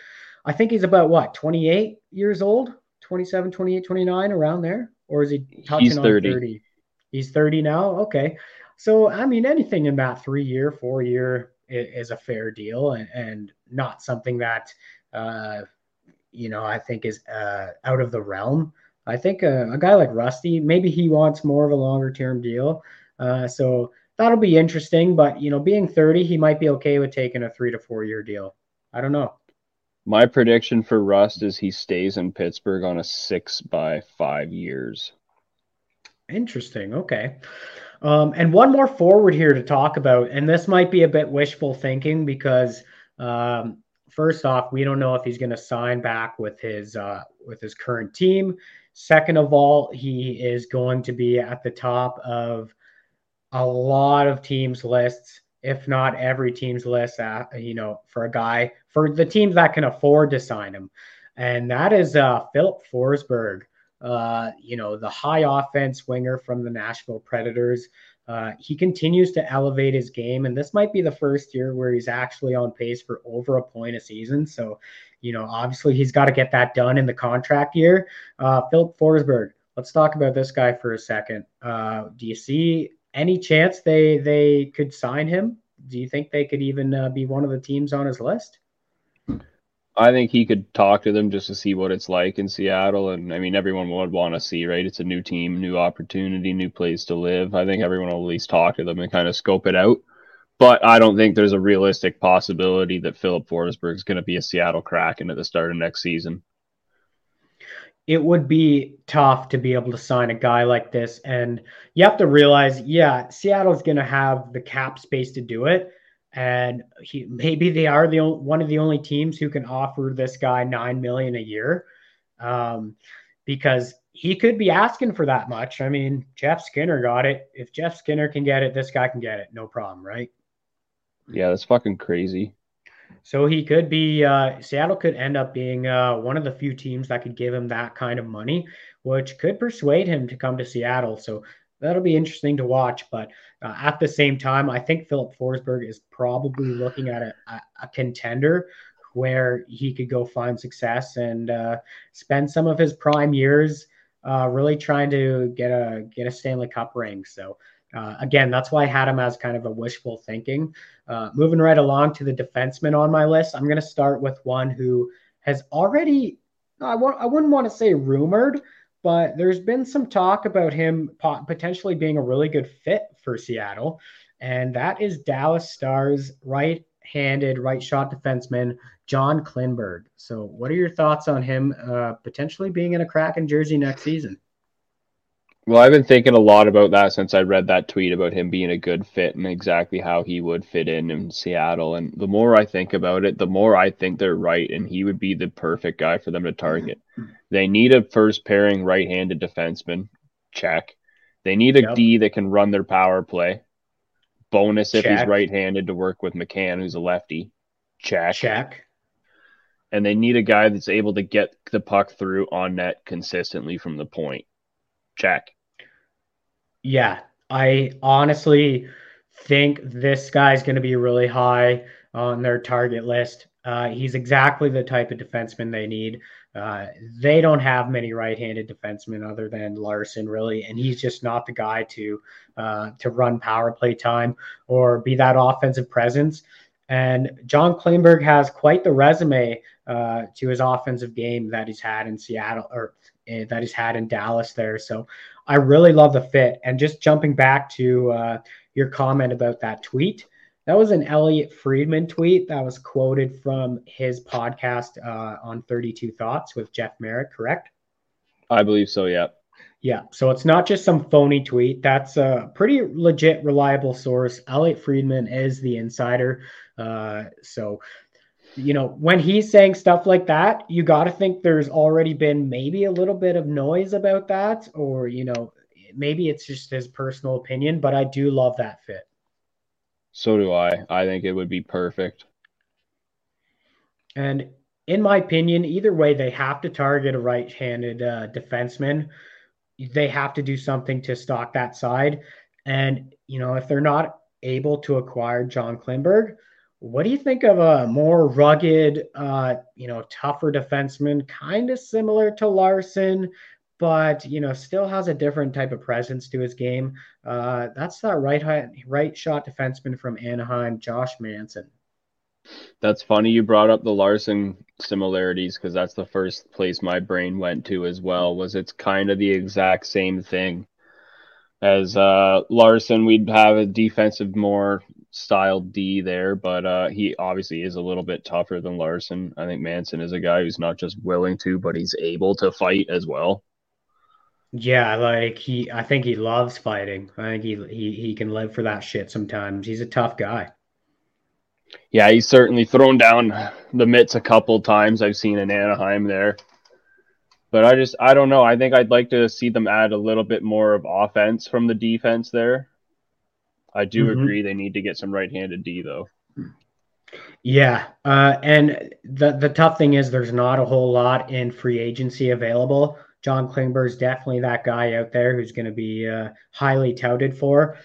I think he's about what, 28 years old, 27, 28, 29, around there? Or is he touching he's 30. on 30? He's 30 now? Okay. So, I mean, anything in that three year, four year is, a fair deal and, and not something that, uh, you know, I think is uh, out of the realm. I think a, a, guy like Rusty, maybe he wants more of a longer term deal. Uh, so that'll be interesting. But, you know, being 30, he might be okay with taking a three to four year deal. I don't know. My prediction for Rust is he stays in Pittsburgh on a six by five years. Interesting. Okay. Um, and one more forward here to talk about, and this might be a bit wishful thinking because um, first off, we don't know if he's going to sign back with his uh, with his current team. Second of all, he is going to be at the top of a lot of teams' lists, if not every team's list. Uh, you know, for a guy for the teams that can afford to sign him, and that is uh, Filip Forsberg. Uh, you know, the high offense winger from the Nashville Predators. Uh, he continues to elevate his game, and this might be the first year where he's actually on pace for over a point a season. So, you know, obviously he's got to get that done in the contract year. Uh, Filip Forsberg, let's talk about this guy for a second. Uh, do you see any chance they they could sign him? Do you think they could even uh, be one of the teams on his list? I think he could talk to them just to see what it's like in Seattle. And I mean, everyone would want to see, right? It's a new team, new opportunity, new place to live. I think everyone will at least talk to them and kind of scope it out. But I don't think there's a realistic possibility that Filip Forsberg is going to be a Seattle Kraken at the start of next season. It would be tough to be able to sign a guy like this. And you have to realize, yeah, Seattle's going to have the cap space to do it and he maybe they are the only, one of the only teams who can offer this guy nine million a year, um, because he could be asking for that much. I mean, Jeff Skinner got it. If Jeff Skinner can get it, this guy can get it, no problem, right? Yeah, that's fucking crazy. So he could be uh, Seattle could end up being uh, one of the few teams that could give him that kind of money, which could persuade him to come to Seattle. So that'll be interesting to watch. But uh, at the same time, I think Filip Forsberg is probably looking at a, a, a contender where he could go find success and uh, spend some of his prime years uh, really trying to get a get a Stanley Cup ring. So. Uh, again, that's why I had him as kind of a wishful thinking. Uh, moving right along to the defenseman on my list, I'm going to start with one who has already, I, I wouldn't want to say rumored, but there's been some talk about him potentially being a really good fit for Seattle, and that is Dallas Stars right-handed right shot defenseman John Klingberg. So, what are your thoughts on him uh, potentially being in a Kraken jersey next season? Well, I've been thinking a lot about that since I read that tweet about him being a good fit and exactly how he would fit in in Seattle. And the more I think about it, the more I think they're right, and he would be the perfect guy for them to target. They need a first pairing right handed defenseman. Check. They need a yep. D that can run their power play. Bonus if he's right handed to work with McCann, who's a lefty. Check. Check. And they need a guy that's able to get the puck through on net consistently from the point. Check. Yeah, I honestly think this guy's going to be really high on their target list. Uh, he's exactly the type of defenseman they need. Uh, they don't have many right-handed defensemen other than Larsson, really, and he's just not the guy to uh, to run power play time or be that offensive presence. And John Klingberg has quite the resume uh, to his offensive game that he's had in Seattle or that he's had in Dallas there. So I really love the fit. And just jumping back to uh, your comment about that tweet, that was an Elliotte Friedman tweet that was quoted from his podcast uh, on 32 Thoughts with Jeff Marek, correct? I believe so, yeah. Yeah, so it's not just some phony tweet. That's a pretty legit, reliable source. Elliotte Friedman is the insider. Uh, so you know, when he's saying stuff like that, you got to think there's already been maybe a little bit of noise about that, or, you know, maybe it's just his personal opinion, but I do love that fit. So do I. I think it would be perfect. And in my opinion, either way, they have to target a right handed uh, defenseman. They have to do something to stock that side. And, you know, if they're not able to acquire John Klingberg, what do you think of a more rugged, uh, you know, tougher defenseman, kind of similar to Larsson, but you know, still has a different type of presence to his game. Uh, that's that right right shot defenseman from Anaheim, Josh Manson. That's funny you brought up the Larsson similarities because that's the first place my brain went to as well. Was it's kind of the exact same thing as uh, Larsson. We'd have a defensive more style D there, but uh, he obviously is a little bit tougher than Larsson. I think Manson is a guy who's not just willing to, but he's able to fight as well. Yeah, like he, I think he loves fighting. I think he he he can live for that shit sometimes. He's a tough guy. Yeah, he's certainly thrown down the mitts a couple times. I've seen in Anaheim there. But I just I don't know. I think I'd like to see them add a little bit more of offense from the defense there. I do mm-hmm. agree they need to get some right-handed D though. Yeah, uh, and the the tough thing is there's not a whole lot in free agency available. John Klingberg is definitely that guy out there who's going to be uh, highly touted for.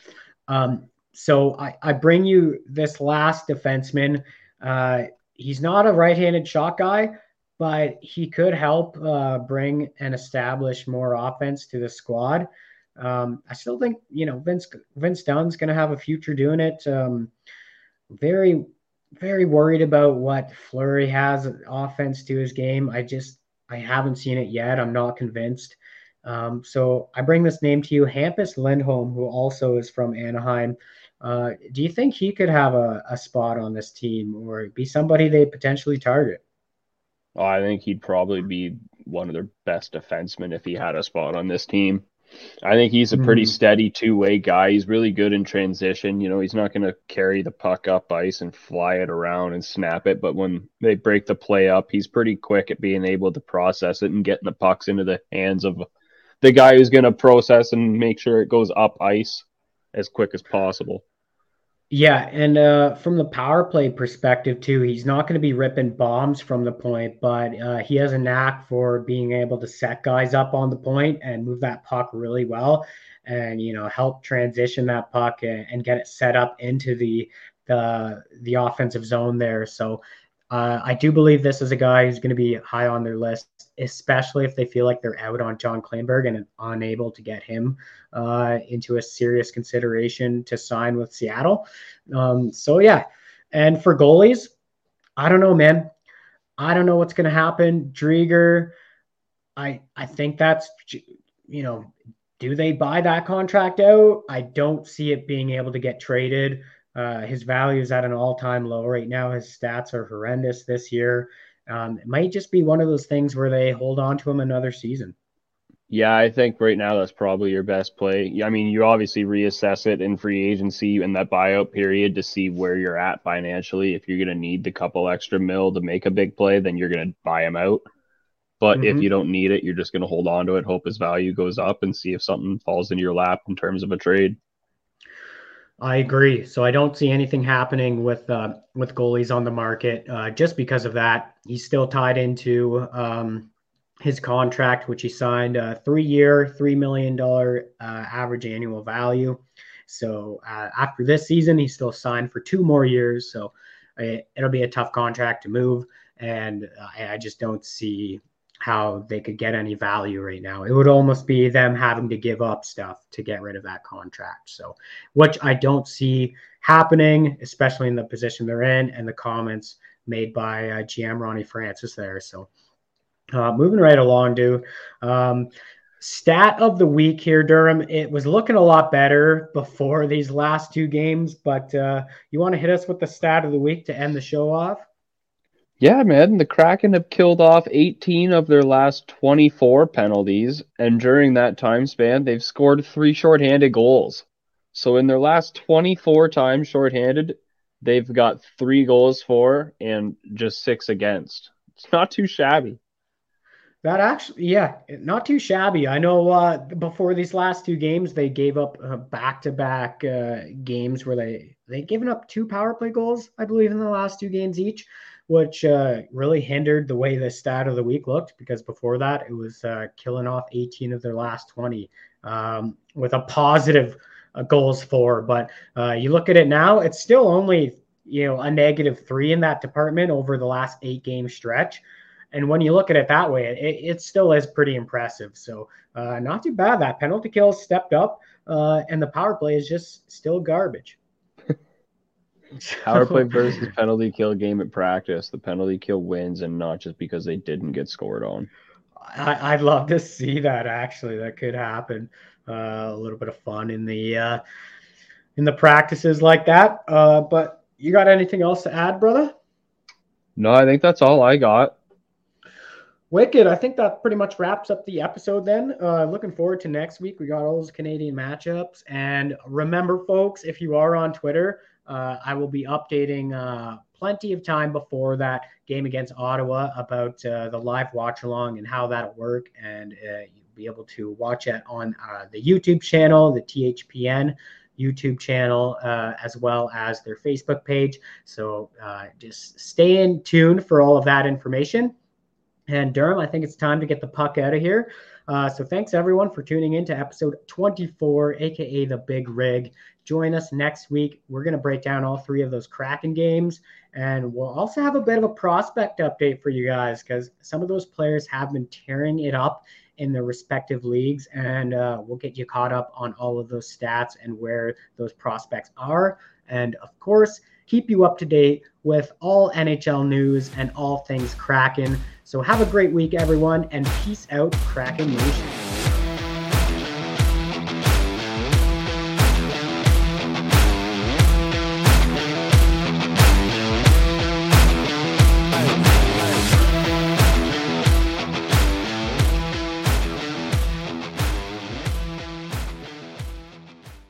Um, so I, I bring you this last defenseman. Uh, he's not a right-handed shot guy, but he could help uh, bring and establish more offense to the squad. Um, I still think you know Vince Vince Dunn's going to have a future doing it. Um, very very worried about what Fleury has offense to his game. I just I haven't seen it yet. I'm not convinced. Um, so I bring this name to you, Hampus Lindholm, who also is from Anaheim. Uh, do you think he could have a, a spot on this team or be somebody they potentially target? Oh, I think he'd probably be one of their best defensemen if he had a spot on this team. I think he's a pretty mm-hmm. steady two way guy. He's really good in transition. You know, he's not going to carry the puck up ice and fly it around and snap it. But when they break the play up, he's pretty quick at being able to process it and getting the pucks into the hands of the guy who's going to process and make sure it goes up ice as quick as possible. Yeah, and uh, from the power play perspective too, he's not going to be ripping bombs from the point, but uh, he has a knack for being able to set guys up on the point and move that puck really well, and you know help transition that puck and, and get it set up into the the the offensive zone there. So uh, I do believe this is a guy who's going to be high on their list, especially if they feel like they're out on John Klingberg and unable to get him uh, into a serious consideration to sign with Seattle. Um, so, yeah. And for goalies, I don't know, man. I don't know what's going to happen. Driedger, I I think that's you know, do they buy that contract out? I don't see it being able to get traded. Uh, his value is at an all-time low right now. His stats are horrendous this year. Um, it might just be one of those things where they hold on to him another season. Yeah, I think right now that's probably your best play. I mean, you obviously reassess it in free agency in that buyout period to see where you're at financially. If you're going to need the couple extra mil to make a big play, then you're going to buy him out. But mm-hmm. if you don't need it, you're just going to hold on to it, hope his value goes up, and see if something falls in your lap in terms of a trade. I agree. So I don't see anything happening with uh, with goalies on the market uh, just because of that. He's still tied into um, his contract, which he signed a three year, three million dollar uh, average annual value. So uh, after this season, he's still signed for two more years. So it, will be a tough contract to move, and I just don't see how they could get any value right now. It would almost be them having to give up stuff to get rid of that contract. So, which I don't see happening, especially in the position they're in and the comments made by uh, GM Ronnie Francis there. So, uh, moving right along, do um, stat of the week here, Durham. It was looking a lot better before these last two games, but uh, you want to hit us with the stat of the week to end the show off? Yeah, man, the Kraken have killed off 18 of their last 24 penalties, and during that time span, they've scored three shorthanded goals. So in their last 24 times shorthanded, they've got three goals for and just six against. It's not too shabby. That actually, yeah, not too shabby. I know uh, before these last two games, they gave up back to back games where they they given up two power play goals, I believe, in the last two games each which uh, really hindered the way the stat of the week looked because before that it was uh, killing off 18 of their last 20 um, with a positive uh, goals for. But uh, you look at it now, it's still only you know a negative three in that department over the last eight game stretch. And when you look at it that way, it, it still is pretty impressive. So uh, not too bad. That penalty kill stepped up, uh, and the power play is just still garbage. Power play versus penalty kill game at practice. The penalty kill wins, and not just because they didn't get scored on. I, would love to see that. Actually, that could happen. Uh, a little bit of fun in the uh, in the practices like that. Uh, but you got anything else to add, brother? No, I think that's all I got. Wicked. I think that pretty much wraps up the episode then. Uh, looking forward to next week. We got all those Canadian matchups. And remember, folks, if you are on Twitter, uh, I will be updating uh, plenty of time before that game against Ottawa about uh, the live watch along and how that'll work. And uh, you'll be able to watch it on uh, the YouTube channel, the THPN YouTube channel, uh, as well as their Facebook page. So just stay in tune for all of that information. And Durham, I think it's time to get the puck out of here. Uh, so thanks everyone for tuning in to episode 24, aka the Big Rig. Join us next week. We're going to break down all three of those Kraken games, and we'll also have a bit of a prospect update for you guys because some of those players have been tearing it up in their respective leagues, and uh, we'll get you caught up on all of those stats and where those prospects are. And of course, keep you up to date with all NHL news and all things Kraken. So have a great week, everyone, and peace out, Kraken Nation.